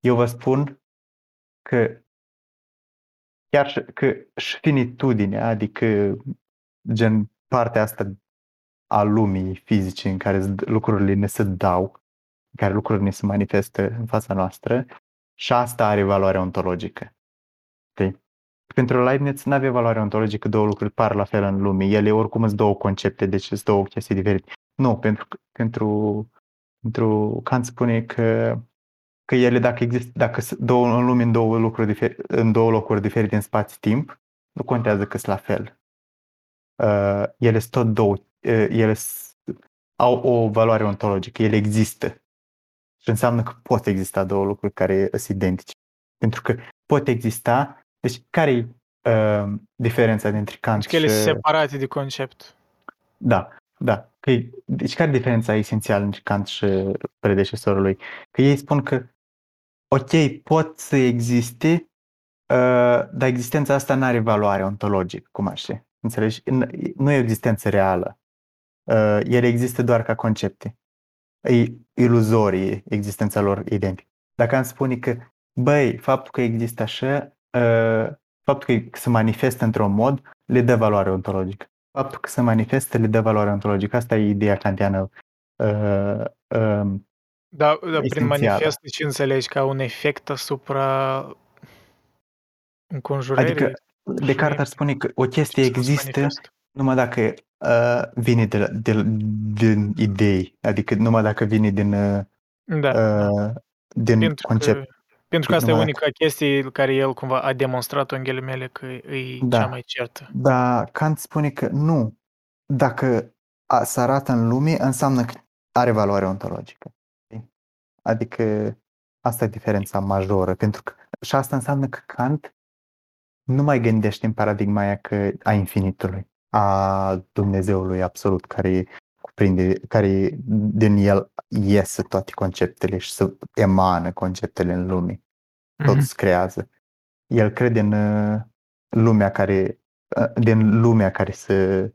Eu vă spun că chiar și, că și finitudinea, adică gen partea asta a lumii fizice în care lucrurile ne se dau, în care lucrurile ne se manifestă în fața noastră și asta are valoare ontologică. Okay? Pentru Leibniz nu avea valoare ontologică două lucruri par la fel în lume. Ele oricum sunt două concepte, deci sunt două chestii diferite. Nu, pentru, pentru, pentru Kant spune că, că ele, dacă există, dacă sunt două, în lume în două, lucruri diferite, în două locuri diferite în spațiu-timp, nu contează că sunt la fel. Uh, ele sunt tot două ele au o valoare ontologică, ele există. Și înseamnă că pot exista două lucruri care sunt identice. Pentru că pot exista, deci care e uh, diferența dintre Kant deci și... ele sunt separate de concept. Da, da. Că e, deci care e diferența esențială între Kant și predecesorul lui? Că ei spun că ok, pot să existe, uh, dar existența asta nu are valoare ontologică, cum aș Înțelegi? Nu e o existență reală uh, ele există doar ca concepte. E iluzorie existența lor identică. Dacă am spune că, băi, faptul că există așa, uh, faptul că se manifestă într-un mod, le dă valoare ontologică. Faptul că se manifestă le dă valoare ontologică. Asta e ideea kantiană. Uh, uh, da, da prin manifest ce înțelegi ca un efect asupra înconjurării? Adică Descartes ar spune că o chestie există numai dacă uh, vine de, la, de, din idei, adică numai dacă vine din, uh, da. uh, din Pentru concept. Că Pentru că asta e Numai unica chestie care el cumva a demonstrat-o în ghilimele că e Da. cea mai certă. Dar Kant spune că nu. Dacă a, se arată în lume, înseamnă că are valoare ontologică. Știi? Adică asta e diferența majoră. Pentru că, și asta înseamnă că Kant nu mai gândește în paradigma aia că a infinitului, a Dumnezeului absolut, care cuprinde, care din el iese toate conceptele și să emană conceptele în lume tot Mhm. se creează. El crede în uh, lumea care, uh, din lumea care se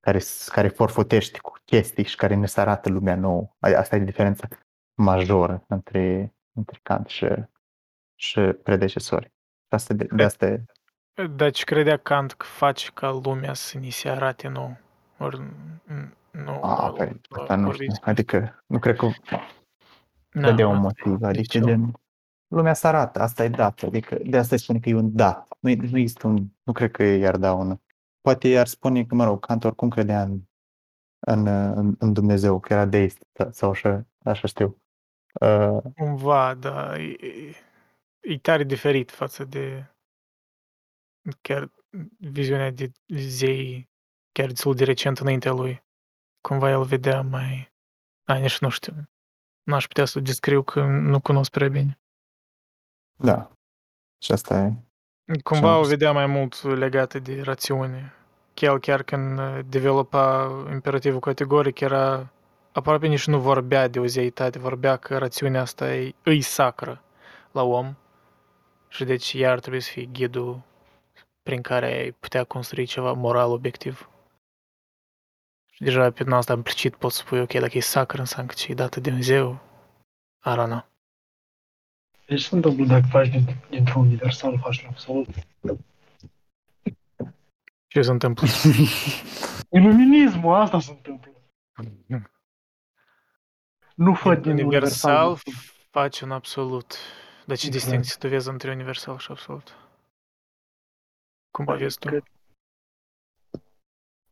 care, s- care forfotește cu chestii și care ne se arată lumea nouă. A- Asta e diferența majoră între, între Kant și, și predecesori. Și asta de, de asta e, Deci credea Kant că face ca lumea să ni se arate nou. Ori n- nu. a, nu- păi, nu asta nu știu. vorbiți. Adică nu cred că Da, dădea un asta motiv. e Adică nicio- gen, lumea se arată, asta e dat. Adică de asta îi spune că e un dat. Nu, nu există un, nu cred că i-ar da un, poate i-ar spune că, mă rog, Kant oricum credea în, în, în, în Dumnezeu, că era deist sau așa, așa știu. Uh, Cumva, da. E, e- e tare diferit față de chiar viziunea de zei chiar destul de recent înaintea lui. Cumva el vedea mai... A, nici nu știu. N-aș putea să descriu că nu cunosc prea bine. da. Și asta e. Cumva am o văzut. vedea mai mult legată de rațiune. El chiar când uh, developa imperativul categoric era aproape nici nu vorbea de o zeitate, vorbea că rațiunea asta e, îi sacră la om și deci ea ar trebui să fie ghidul prin care ai putea construi ceva moral obiectiv. Și deja pe din asta implicit poți spui, ok, dacă e sacră înseamnă că ce e dată de Dumnezeu, I don't know. Deci se întâmplă dacă faci din, dintr-un universal, faci la absolut. Ce se întâmplă? Iluminismul, asta se întâmplă. Nu fă din universal universal. face un absolut. Dar ce Exact. distinție tu vezi între universal și absolut? Cum vezi tu? Cred-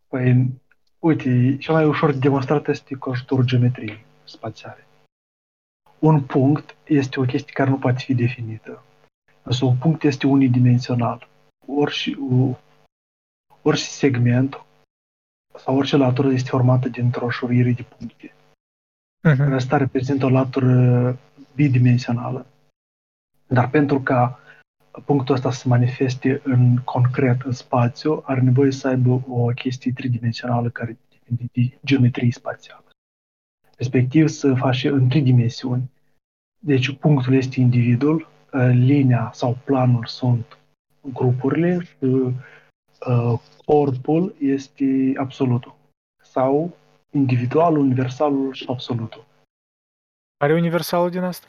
Păi, uite, cel mai ușor de demonstrat este cu ajutorul geometriei spațiale. Un punct este o chestie care nu poate fi definită. Însă un punct este unidimensional. Orice, o- orice segment sau orice latură este formată dintr-o șurire de puncte. Mhm. Asta reprezintă o latură bidimensională. Dar pentru ca punctul ăsta să se manifeste în concret în spațiu, are nevoie să aibă o chestie tridimensională care depinde de geometrie spațială. Respectiv să face în trei dimensiuni. Deci punctul este individul, uh, linia sau planul sunt grupurile și uh, corpul este absolutul. Sau individualul, universalul și absolutul. Are universalul din asta?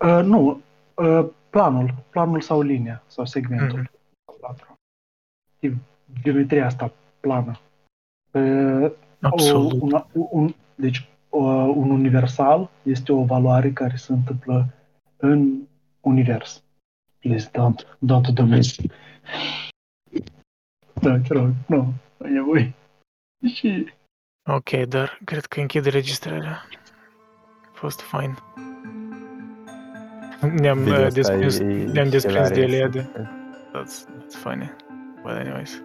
Uh, nu, uh, planul, planul sau linia sau segmentul. Mhm. sau latura. E Geometria asta plană. Uh, Absolut. O, un, un, deci uh, un universal este o valoare care se întâmplă în univers. Please don't, don't do this. Da, te rog, nu, nu e voi. Și Ok, dar cred că închid registrarea. A fost fain. Ne-am Video uh, ăsta desprins, e ne-am desprins de hilarious. Eliade. That's, that's funny. But anyways.